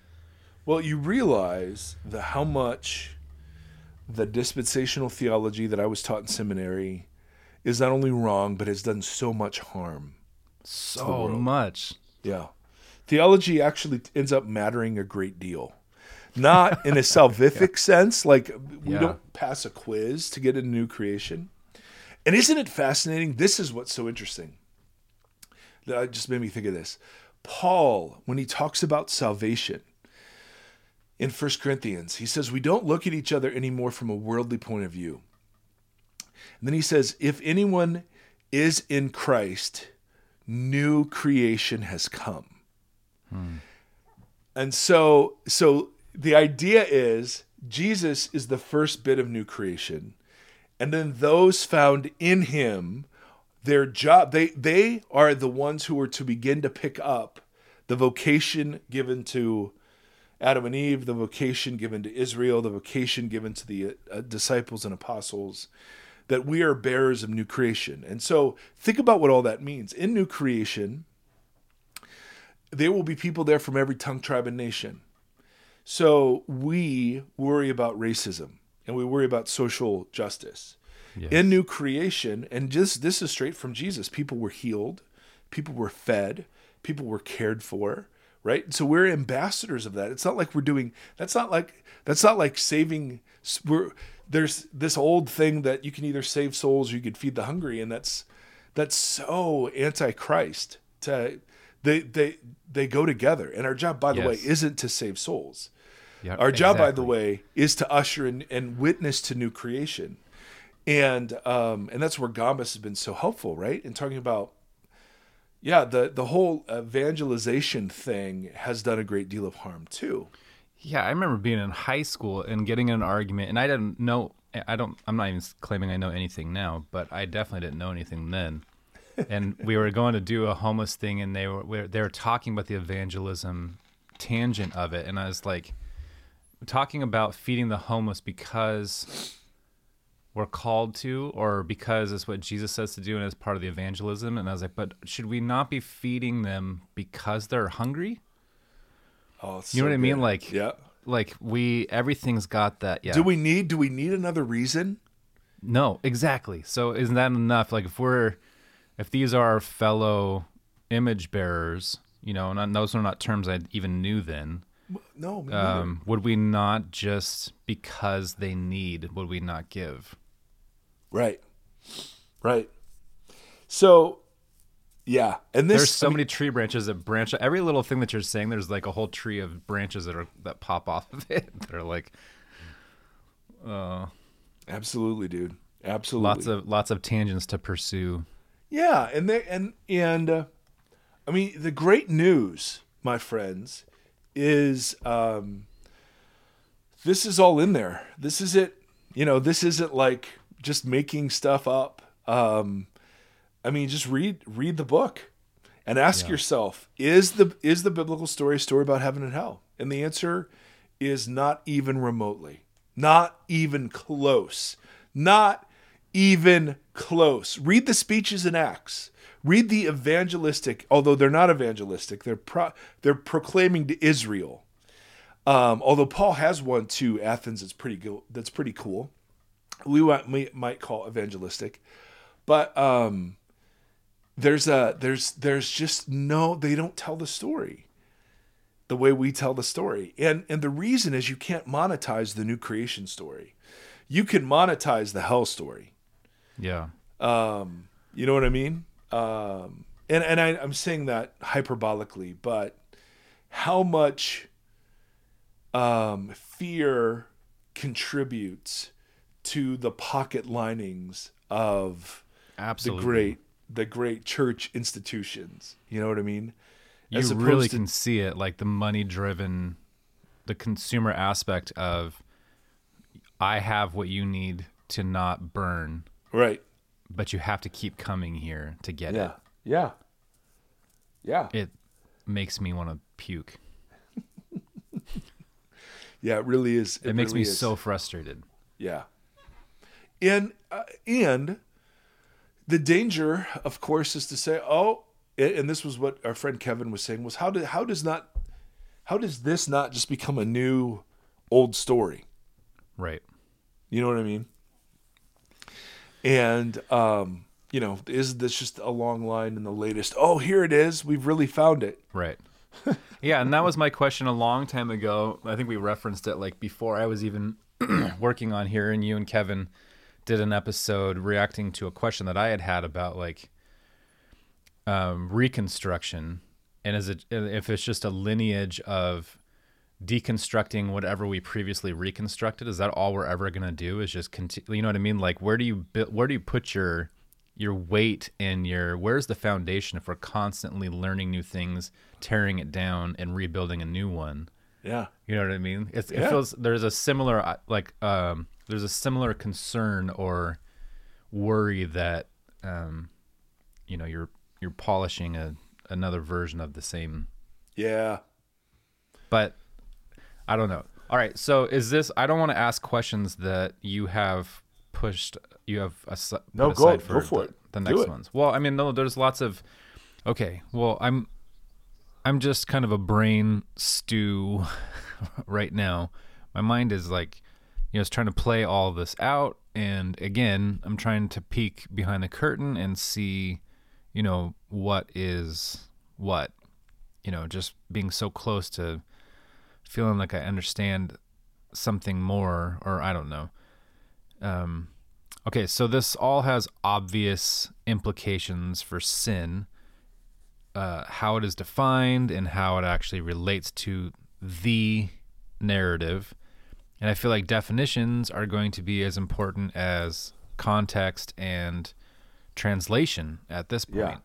Well, you realize the how much the dispensational theology that I was taught in seminary is not only wrong, but has done so much harm. So world. much. Yeah. Theology actually ends up mattering a great deal. Not in a salvific sense, like we Yeah. don't pass a quiz to get a new creation. And isn't it fascinating? This is what's so interesting. That just made me think of this. Paul, when he talks about salvation in 1 Corinthians, he says, We don't look at each other anymore from a worldly point of view. And then he says, If anyone is in Christ, new creation has come. And so so the idea is Jesus is the first bit of new creation. And then those found in him their job they they are the ones who are to begin to pick up the vocation given to Adam and Eve, the vocation given to Israel, the vocation given to the uh, disciples and apostles, that we are bearers of new creation. And so think about what all that means. In new creation, there will be people there from every tongue, tribe, and nation. So we worry about racism and we worry about social justice. Yes. In new creation, and just this is straight from Jesus, people were healed, people were fed, people were cared for, right? So we're ambassadors of that. It's not like we're doing that's not like that's not like saving we're there's this old thing that you can either save souls or you could feed the hungry and that's that's so anti-Christ to they they they go together. And our job by the way isn't to save souls. Yeah, Our job, by the way, is to usher in and witness to new creation, and um, and that's where Gombis has been so helpful, right? In talking about, yeah, the the whole evangelization thing has done a great deal of harm too. Yeah, I remember being in high school and getting in an argument, and I didn't know. I don't. I'm not even claiming I know anything now, but I definitely didn't know anything then. And we were going to do a homeless thing, and they were they were talking about the evangelism tangent of it, and I was like, talking about feeding the homeless because we're called to, or because it's what Jesus says to do, and as part of the evangelism. And I was like, but should we not be feeding them because they're hungry? Oh, You know so what I mean? good. Like, yeah. like we everything's got that. Yeah. Do we need do we need another reason? No, exactly. So isn't that enough? Like if we're if these are our fellow image bearers, you know, and those are not terms I even knew then. No. Um, would we not just because they need, would we not give? right, right. So, yeah, and this There's so I mean, many tree branches that branch. Every little thing that you're saying, there's like a whole tree of branches that are that pop off of it. that are like oh absolutely, dude, absolutely. lots of lots of tangents to pursue. Yeah, and they and and uh, I mean the great news, my friends, is um, this is all in there. This is it. You know, this isn't like just making stuff up. Um, I mean, just read read the book and ask yourself: is the is the biblical story a story about heaven and hell? And the answer is not even remotely, not even close, not even close. Read the speeches in Acts. Read the evangelistic, although they're not evangelistic. They're pro, they're proclaiming to Israel. Um, although Paul has one to Athens, it's pretty go- That's pretty cool. We might, we might call evangelistic, but um, there's a there's there's just no. They don't tell the story the way we tell the story, and and the reason is you can't monetize the new creation story. You can monetize the hell story. Yeah. Um, you know what I mean? Um, and and I, I'm saying that hyperbolically, but how much um, fear contributes to the pocket linings of Absolutely. the great the great church institutions. You know what I mean? you As opposed really to- can see it like the money driven the consumer aspect of i have what you need to not burn Right. but you have to keep coming here to get it. Yeah. Yeah. Yeah. it it makes me want to puke Yeah. It really is. it, makes really me is. so frustrated Yeah. And uh, and the danger, of course, is to say, oh, and this was what our friend Kevin was saying was how do how does not how does this not just become a new old story? right You know what I mean? And um, you know, is this just a long line in the latest? Oh, here it is. We've really found it. right yeah and that was my question a long time ago i think we referenced it like before i was even working on here and you and kevin did an episode reacting to a question that i had had about like um, reconstruction and is it if it's just a lineage of deconstructing whatever we previously reconstructed is that all we're ever going to do is just continue you know what i mean like where do you where do you put your your weight and your where's the foundation if we're constantly learning new things tearing it down and rebuilding a new one Yeah. you know what I mean? It's, It feels there's a similar uh, like um, there's a similar concern or worry that um, you know you're you're polishing a another version of the same. Yeah. But I don't know. All right, so is this? I don't want to ask questions that you have pushed. You have a No, put go- aside for go for the, it. the Do next it. ones. Well, I mean, no, there's lots of. Okay, well, I'm I'm just kind of a brain stew right now. My mind is like, you know, it's trying to play all this out. And again, I'm trying to peek behind the curtain and see, you know, what is what. You know, just being so close to feeling like I understand something more, or I don't know. Um, okay, so this all has obvious implications for sin uh, how it is defined and how it actually relates to the narrative. And I feel like definitions are going to be as important as context and translation at this point. Yeah.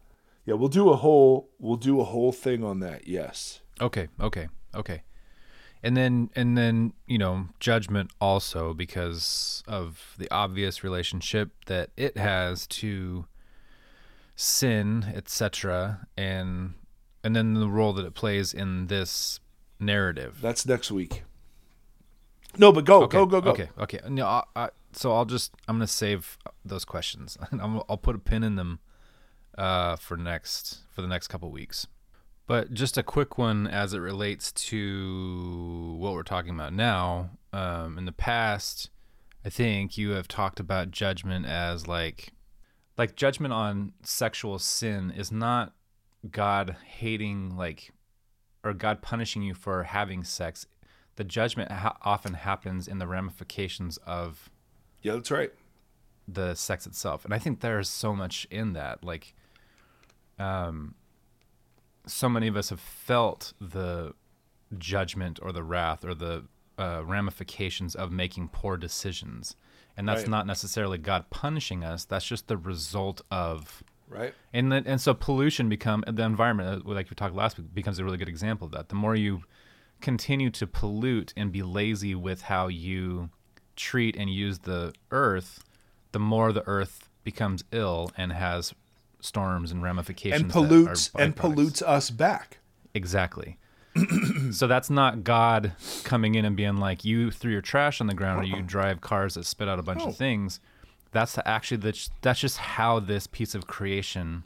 Yeah, we'll do a whole we'll do a whole thing on that. Yes. Okay, okay, okay. And then and then, you know, judgment also because of the obvious relationship that it has to sin, etc., and and then the role that it plays in this narrative. That's next week. No, but go, okay, go, go, go. Okay, okay. No, I, I, so I'll just I'm gonna save those questions. I'm, I'll put a pin in them uh, for next for the next couple weeks. But just a quick one as it relates to what we're talking about now. Um, in the past, I think you have talked about judgment as like like judgment on sexual sin is not God hating like or God punishing you for having sex. The judgment ha- often happens in the ramifications of Yeah, that's right. the sex itself. And I think there's so much in that. Like um so many of us have felt the judgment or the wrath or the uh, ramifications of making poor decisions. And that's Right. not necessarily God punishing us. That's just the result of Right. and then, and so pollution become the environment like we talked last week becomes a really good example of that. The more you continue to pollute and be lazy with how you treat and use the earth, the more the earth becomes ill and has storms and ramifications And pollutes and pollutes us back. Exactly. so that's not God coming in and being like, you threw your trash on the ground or you drive cars that spit out a bunch No. of things. That's actually the, that's just how this piece of creation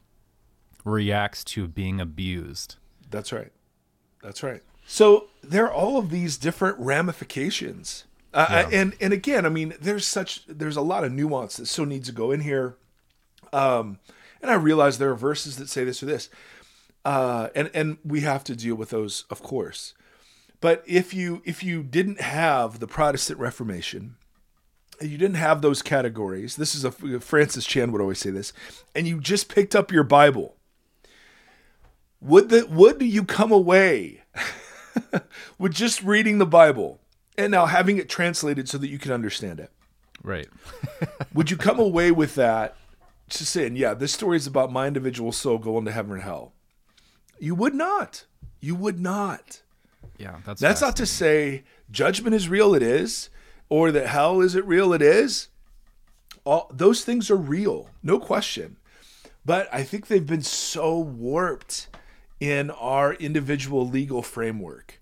reacts to being abused. That's right. That's right. So there are all of these different ramifications. Uh, Yeah. and and again, I mean, there's such there's a lot of nuance that still needs to go in here. Um, and I realize there are verses that say this or this, uh, and and we have to deal with those, of course. But if you if you didn't have the Protestant Reformation, you didn't have those categories. This is a Francis Chan would always say this, and you just picked up your Bible. Would the would you come away with just reading the Bible and now having it translated so that you can understand it? Right. Would you come away with that just saying, yeah, this story is about my individual soul going to heaven and hell? You would not. You would not. Yeah. That's, That's not to say judgment is real, it is, or that hell is it real, it is. All those things are real, no question. But I think they've been so warped in our individual legal framework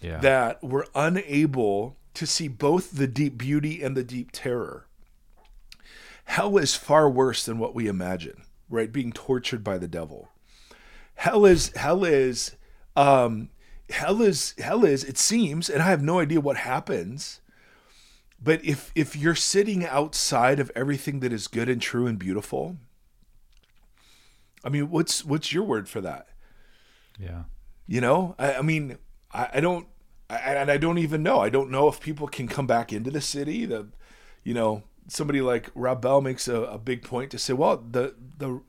yeah. that we're unable to see both the deep beauty and the deep terror. Hell is far worse than what we imagine, right? Being tortured by the devil. Hell is hell is um hell is hell is it seems and I have no idea what happens. But if if you're sitting outside of everything that is good and true and beautiful, I mean, what's what's your word for that? Yeah. You know, I, I mean, I, I don't, I, and I don't even know. I don't know if people can come back into the city. The, you know, somebody like Rob Bell makes a, a big point to say, well, the the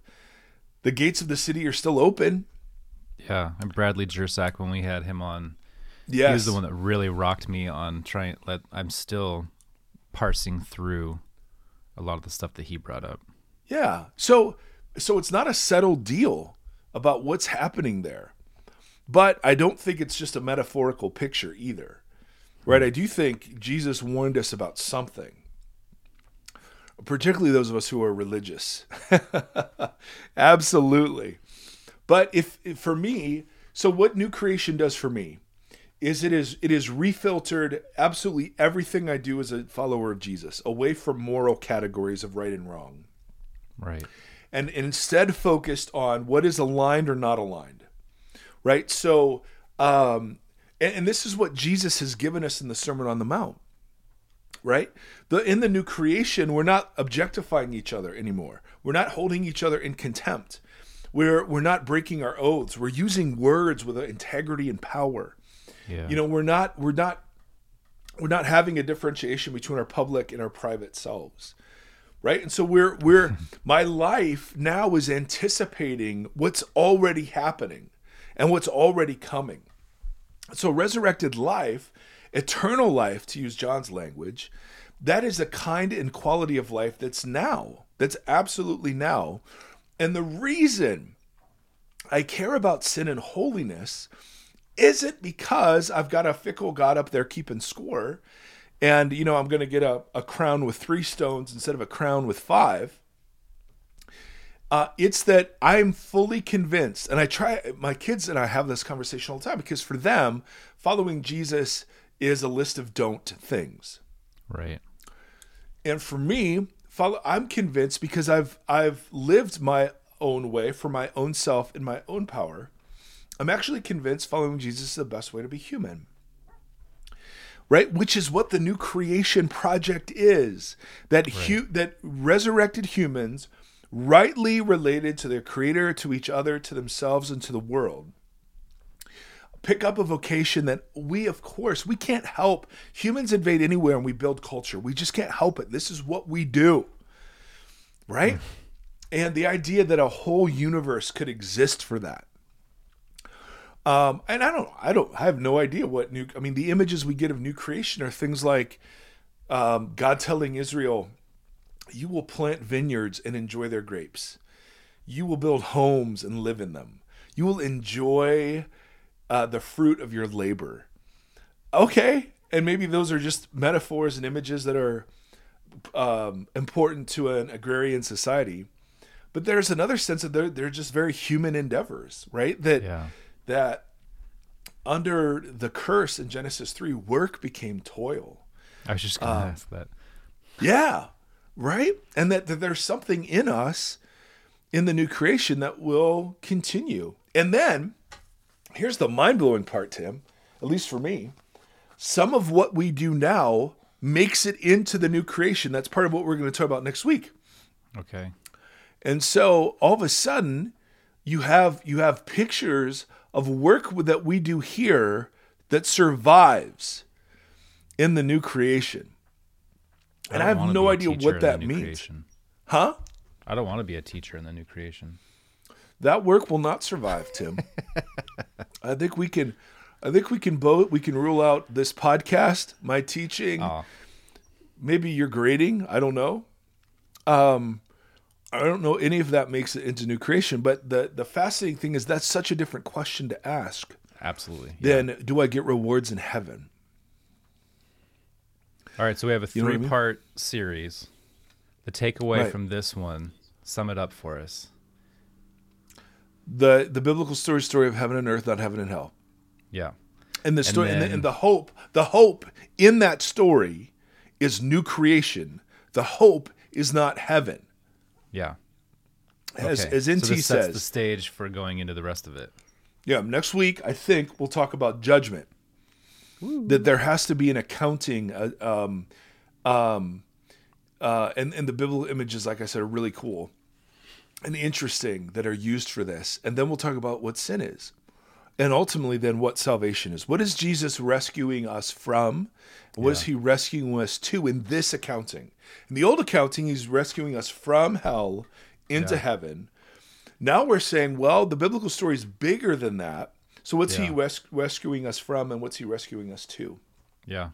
the gates of the city are still open. Yeah. And Bradley Jersak, when we had him on, Yes, he was the one that really rocked me on trying. Let I'm still parsing through a lot of the stuff that he brought up. Yeah. So so it's not a settled deal about what's happening there. But I don't think it's just a metaphorical picture either. Right? I do think Jesus warned us about something. Particularly those of us who are religious. Absolutely. But if, if for me, so what new creation does for me is it is it is refiltered absolutely everything I do as a follower of Jesus away from moral categories of right and wrong Right. and instead focused on what is aligned or not aligned. Right? So, um, and, and this is what Jesus has given us in the Sermon on the Mount, right? The in the new creation, we're not objectifying each other anymore. We're not holding each other in contempt. We're we're not breaking our oaths. We're using words with integrity and power. Yeah. You know, we're not we're not we're not having a differentiation between our public and our private selves. Right? And so we're we're my life now is anticipating what's already happening and what's already coming. So resurrected life, eternal life to use John's language, that is a kind and quality of life that's now. That's absolutely now. And the reason I care about sin and holiness isn't because I've got a fickle God up there keeping score and, you know, I'm going to get a, a crown with three stones instead of a crown with five. Uh, it's that I'm fully convinced, and I try, my kids and I have this conversation all the time because for them, following Jesus is a list of don't things. Right. And for me, follow I'm convinced because I've I've lived my own way for my own self in my own power. I'm actually convinced following Jesus is the best way to be human. Right? Which is what the new creation project is. That hu- that resurrected humans rightly related to their creator, to each other, to themselves and to the world. Pick up a vocation that we of course we can't help. Humans invade anywhere and we build culture. We just can't help it. This is what we do right? And the idea that a whole universe could exist for that. Um and i don't i don't i have no idea what new i mean the images we get of new creation are things like um god telling israel you will plant vineyards and enjoy their grapes you will build homes and live in them you will enjoy uh, the fruit of your labor. Okay, and maybe those are just metaphors and images that are um, important to an agrarian society. But there's another sense that they're they're just very human endeavors, right? That Yeah. that under the curse in Genesis three, work became toil. I was just going to ask that. Yeah, right. And that, that there's something in us in the new creation that will continue. And then here's the mind blowing part, Tim, at least for me. Some of what we do now makes it into the new creation. That's part of what we're going to talk about next week. Okay. And so all of a sudden, you have you have pictures of work that we do here that survives in the new creation. And I, don't have no idea what that means. creation. Huh? I don't want to be a teacher in the new creation. That work will not survive, Tim. I think we can I think we can both we can rule out this podcast, my teaching, Oh, maybe your grading, I don't know. Um I don't know any of that makes it into new creation, but the the fascinating thing is that's such a different question to ask absolutely. Yeah. than do I get rewards in heaven? All right, so we have a You know I mean? three-part series. The takeaway Right. from this one, sum it up for us. The the biblical story story of heaven and earth, not heaven and hell. Yeah. And the story and, the, then- and the hope, the hope in that story is new creation. The hope is not heaven. Yeah. As, Okay. as so NT this sets the stage for going into the rest of it. Yeah, next week I think we'll talk about judgment. That there has to be an accounting, uh, um, um, uh, and and the biblical images, like I said, are really cool and interesting that are used for this. And then we'll talk about what sin is, and ultimately then what salvation is. What is Jesus rescuing us from? What is He rescuing us to in this accounting? In the old accounting, He's rescuing us from hell into Yeah. heaven. Now we're saying, well, the biblical story is bigger than that. So what's he res- rescuing us from, and what's he rescuing us to? Yeah.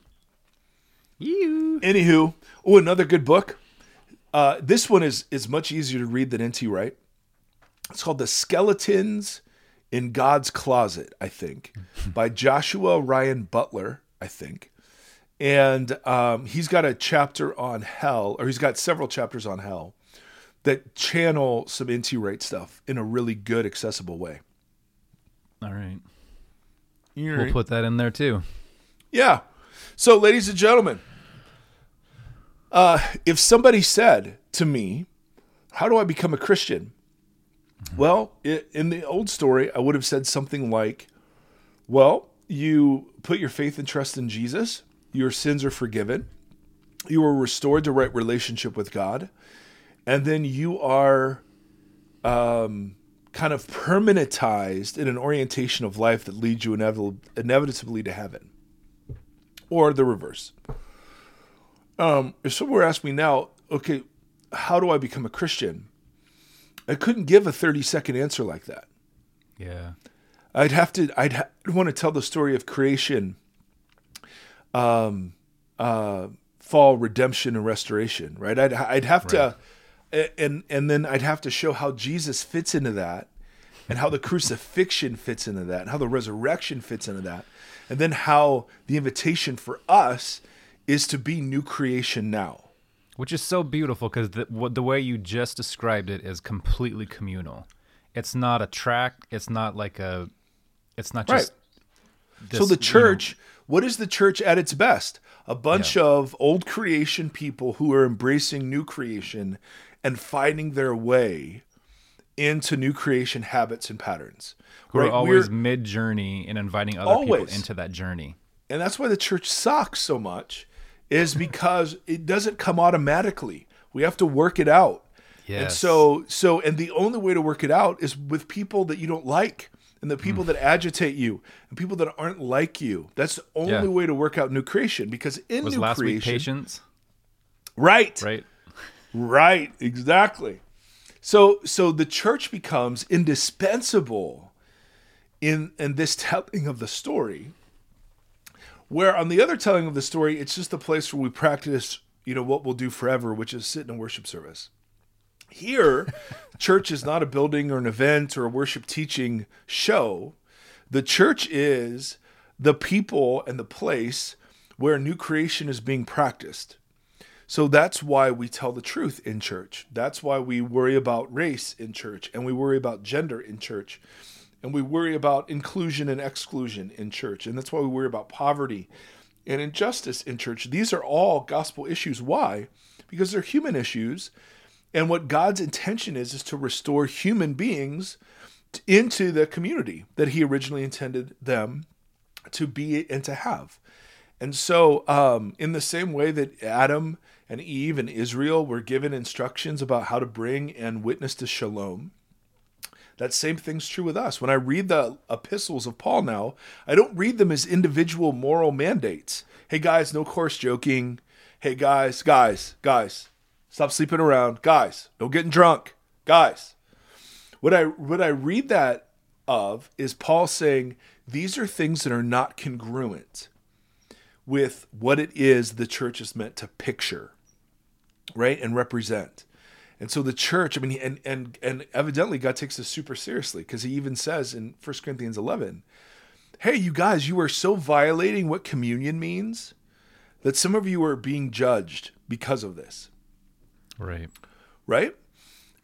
You. Anywho, oh, another good book. Uh, this one is is much easier to read than NT Wright. It's called "The Skeletons in God's Closet," I think, by Joshua Ryan Butler, I think, and um, he's got a chapter on hell, or he's got several chapters on hell that channel some NT Wright stuff in a really good, accessible way. All right. You're We'll put that in there too. Yeah. So, ladies and gentlemen, uh, if somebody said to me, How do I become a Christian? Well, i in the old story, I would have said something like, well, you put your faith and trust in Jesus, your sins are forgiven, you are restored to right relationship with God, and then you are um, kind of permanentized in an orientation of life that leads you inevitably, inevitably to heaven, or the reverse. Um, if someone were to ask me now, okay, how do I become a Christian? I couldn't give a 30 second answer like that. Yeah. I'd have to. I'd, ha- I'd want to tell the story of creation, um, uh, fall, redemption, and restoration. Right. I'd I'd have to, and and then I'd have to show how Jesus fits into that, and how the crucifixion fits into that, and how the resurrection fits into that, and then how the invitation for us is to be new creation now. Which is so beautiful because the, the way you just described it is completely communal. It's not a track. It's not like a. It's not just. so this, the you know, church, what is the church at its best? A bunch Yeah. of old creation people who are embracing new creation and finding their way into new creation habits and patterns. who are Right? always We're- mid journey and inviting other Always. people into that journey. and that's why the church sucks so much is because it doesn't come automatically. We have to work it out. And Yes. so so and the only way to work it out is with people that you don't like and the mm. people that agitate you and people that aren't like you. That's the only Yeah. way to work out new creation because in Was new last week creation patience? right Right. Right exactly. So so the church becomes indispensable in in this telling of the story where on the other telling of the story it's just the place where we practice you know what we'll do forever which is sit in a worship service. Here church is not a building or an event or a worship teaching show. The church is the people and the place where new creation is being practiced so that's why we tell the truth in church. That's why we worry about race in church and we worry about gender in church and we worry about inclusion and exclusion in church. And that's why we worry about poverty and injustice in church. These are all gospel issues. Why? Because they're human issues. And what God's intention is, is to restore human beings into the community that He originally intended them to be and to have. And so, um, in the same way that Adam and Eve and Israel were given instructions about how to bring and witness to shalom, that same thing's true with us. When I read the epistles of Paul now, I don't read them as individual moral mandates. Hey guys, no coarse joking. Hey guys, guys, guys, stop sleeping around. Guys, no getting drunk. Guys. What I what I read that of is Paul saying these are things that are not congruent with what it is the church is meant to picture, right, and represent. And so the church, I mean, and and and evidently God takes this super seriously because he even says in 1 Corinthians 11, "Hey, you guys, you are so violating what communion means that some of you are being judged because of this." Right. right?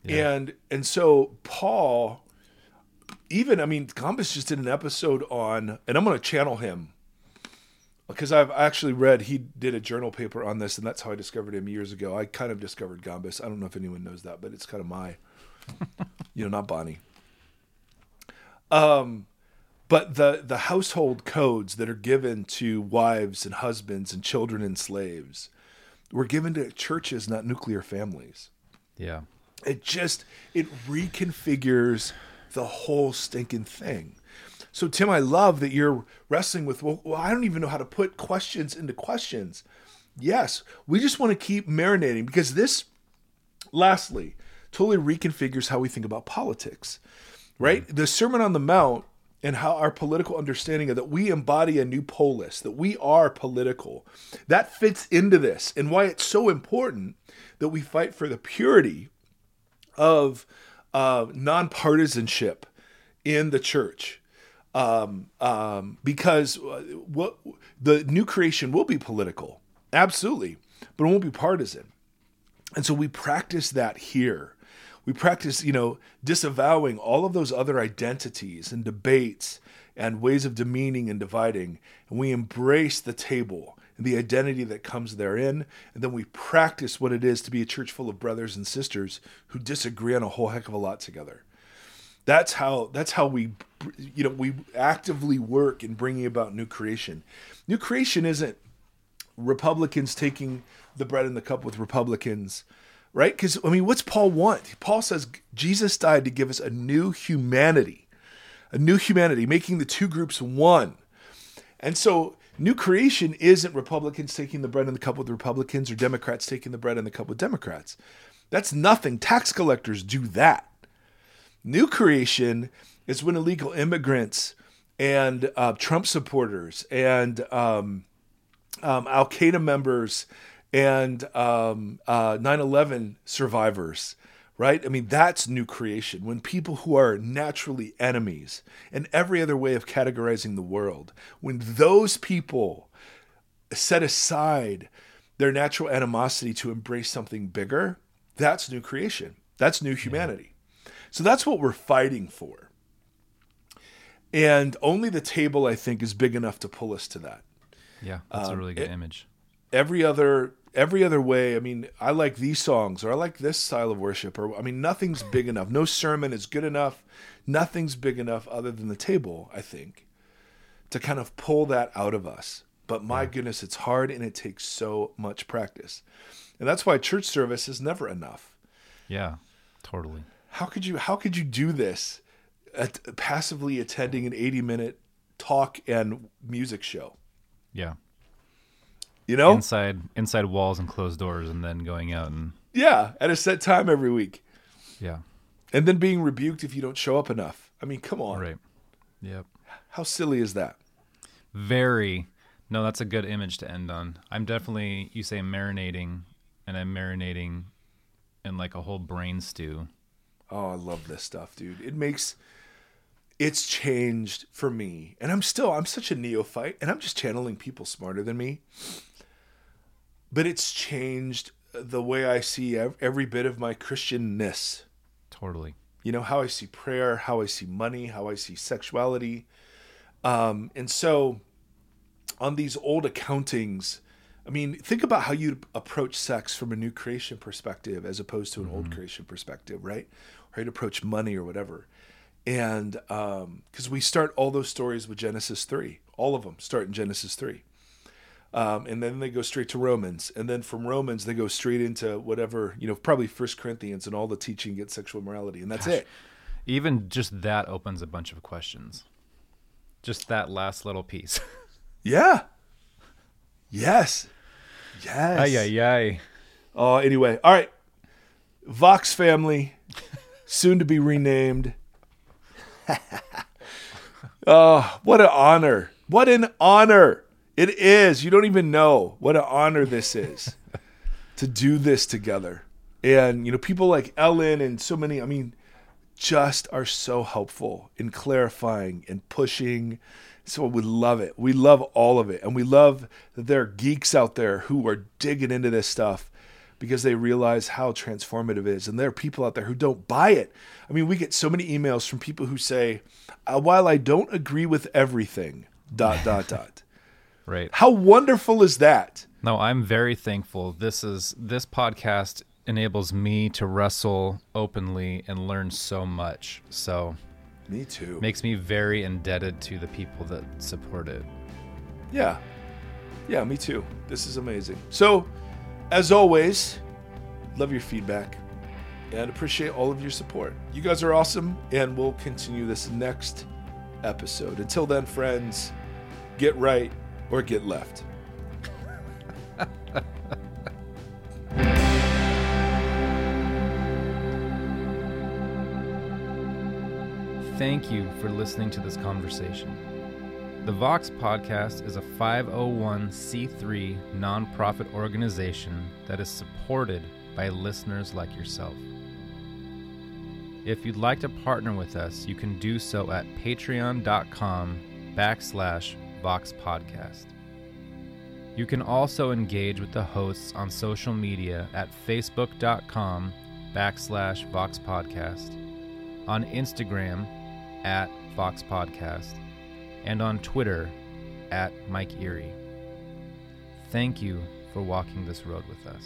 And and so Paul, even I mean, Gombis just did an episode on, and I'm going to channel him because I've actually read he did a journal paper on this, and that's how I discovered him years ago. I kind of discovered Gombis. I don't know if anyone knows that, but it's kind of my, you know, not Bonnie. Um, but the the household codes that are given to wives and husbands and children and slaves were given to churches, not nuclear families Yeah. it just it reconfigures the whole stinking thing so tim i love that you're wrestling with well, well i don't even know how to put questions into questions. Yes we just want to keep marinating because this lastly totally reconfigures how we think about politics right? The sermon on the mount and how our political understanding of that we embody a new polis that we are political that fits into this and why it's so important that we fight for the purity of uh, nonpartisanship in the church. Um, um, because uh, what the new creation will be political, absolutely, but it won't be partisan. And so we practice that here. We practice, you know, disavowing all of those other identities and debates and ways of demeaning and dividing. And we embrace the table and the identity that comes therein. And then we practice what it is to be a church full of brothers and sisters who disagree on a whole heck of a lot together. That's how that's how we you know we actively work in bringing about new creation. New creation isn't Republicans taking the bread and the cup with Republicans, right? Because I mean, what's Paul want? Paul says Jesus died to give us a new humanity, a new humanity, making the two groups one. And so, new creation isn't Republicans taking the bread and the cup with Republicans or Democrats taking the bread and the cup with Democrats. That's nothing. Tax collectors do that. New creation is when illegal immigrants and uh, Trump supporters and um, um, Al Qaeda members and um, uh, 9/11 survivors, right? I mean, that's new creation. When people who are naturally enemies and every other way of categorizing the world, when those people set aside their natural animosity to embrace something bigger, that's new creation. That's new humanity. So that's what we're fighting for. And only the table, I think, is big enough to pull us to that. Yeah, that's a Um, really good it- image. Every other every other way, I mean, I like these songs or I like this style of worship or I mean, nothing's big enough. No sermon is good enough. Nothing's big enough other than the table, I think, to kind of pull that out of us. But my goodness, it's hard and it takes so much practice. And that's why church service is never enough. Yeah, totally. How could you how could you do this uh, at passively attending an 80 minute talk and music show Yeah. you know Inside inside walls and closed doors and then going out and yeah at a set time every week yeah. and then being rebuked if you don't show up enough i mean come on Right. Yep. how silly is that Very. No, that's a good image to end on. I'm definitely you say marinating and I'm marinating in like a whole brain stew. Oh i love this stuff dude. It makes it's changed for me. And i'm still i'm such a neophyte and i'm just channeling people smarter than me. But it's changed the way i see every bit of my christianness. Totally. you know how i see prayer how i see money how i see sexuality. Um, and so on these old accountings i mean think about how you approach sex from a new creation perspective as opposed to an old creation perspective right or how you approach money or whatever and because we start all those stories with genesis 3 all of them start in genesis 3 um, and then they go straight to Romans, and then from Romans they go straight into whatever you know, probably First Corinthians, and all the teaching against sexual morality. and that's it. Even just that opens a bunch of questions. Just that last little piece. Yeah. Yes. Yes. Ay ay ay. Oh, anyway, all right. Vox family, soon to be renamed. oh, what an honor! What an honor it is. You don't even know what an honor this is to do this together. And you know, people like Ellen and so many. I mean, just are so helpful in clarifying and pushing. So we love it. We love all of it. And we love that there are geeks out there who are digging into this stuff because they realize how transformative it is. And there are people out there who don't buy it. I mean, we get so many emails from people who say, uh, while I don't agree with everything, dot, dot, dot. Right. How wonderful is that? No, I'm very thankful. This is this podcast enables me to wrestle openly and learn so much. So Me too. makes me very indebted to the people that support it. Yeah. Yeah, me too. This is amazing. So, as always, love your feedback and appreciate all of your support. You guys are awesome, and we'll continue this next episode. Until then, friends, get right or get left. Thank you for listening to this conversation. The Vox Podcast is a 501c3 nonprofit organization that is supported by listeners like yourself. If you'd like to partner with us, you can do so at patreon.com backslash Vox Podcast. You can also engage with the hosts on social media at facebook.com backslash Vox Podcast, on Instagram at Vox Podcast, and on Twitter at Mike Erre. Thank you for walking this road with us.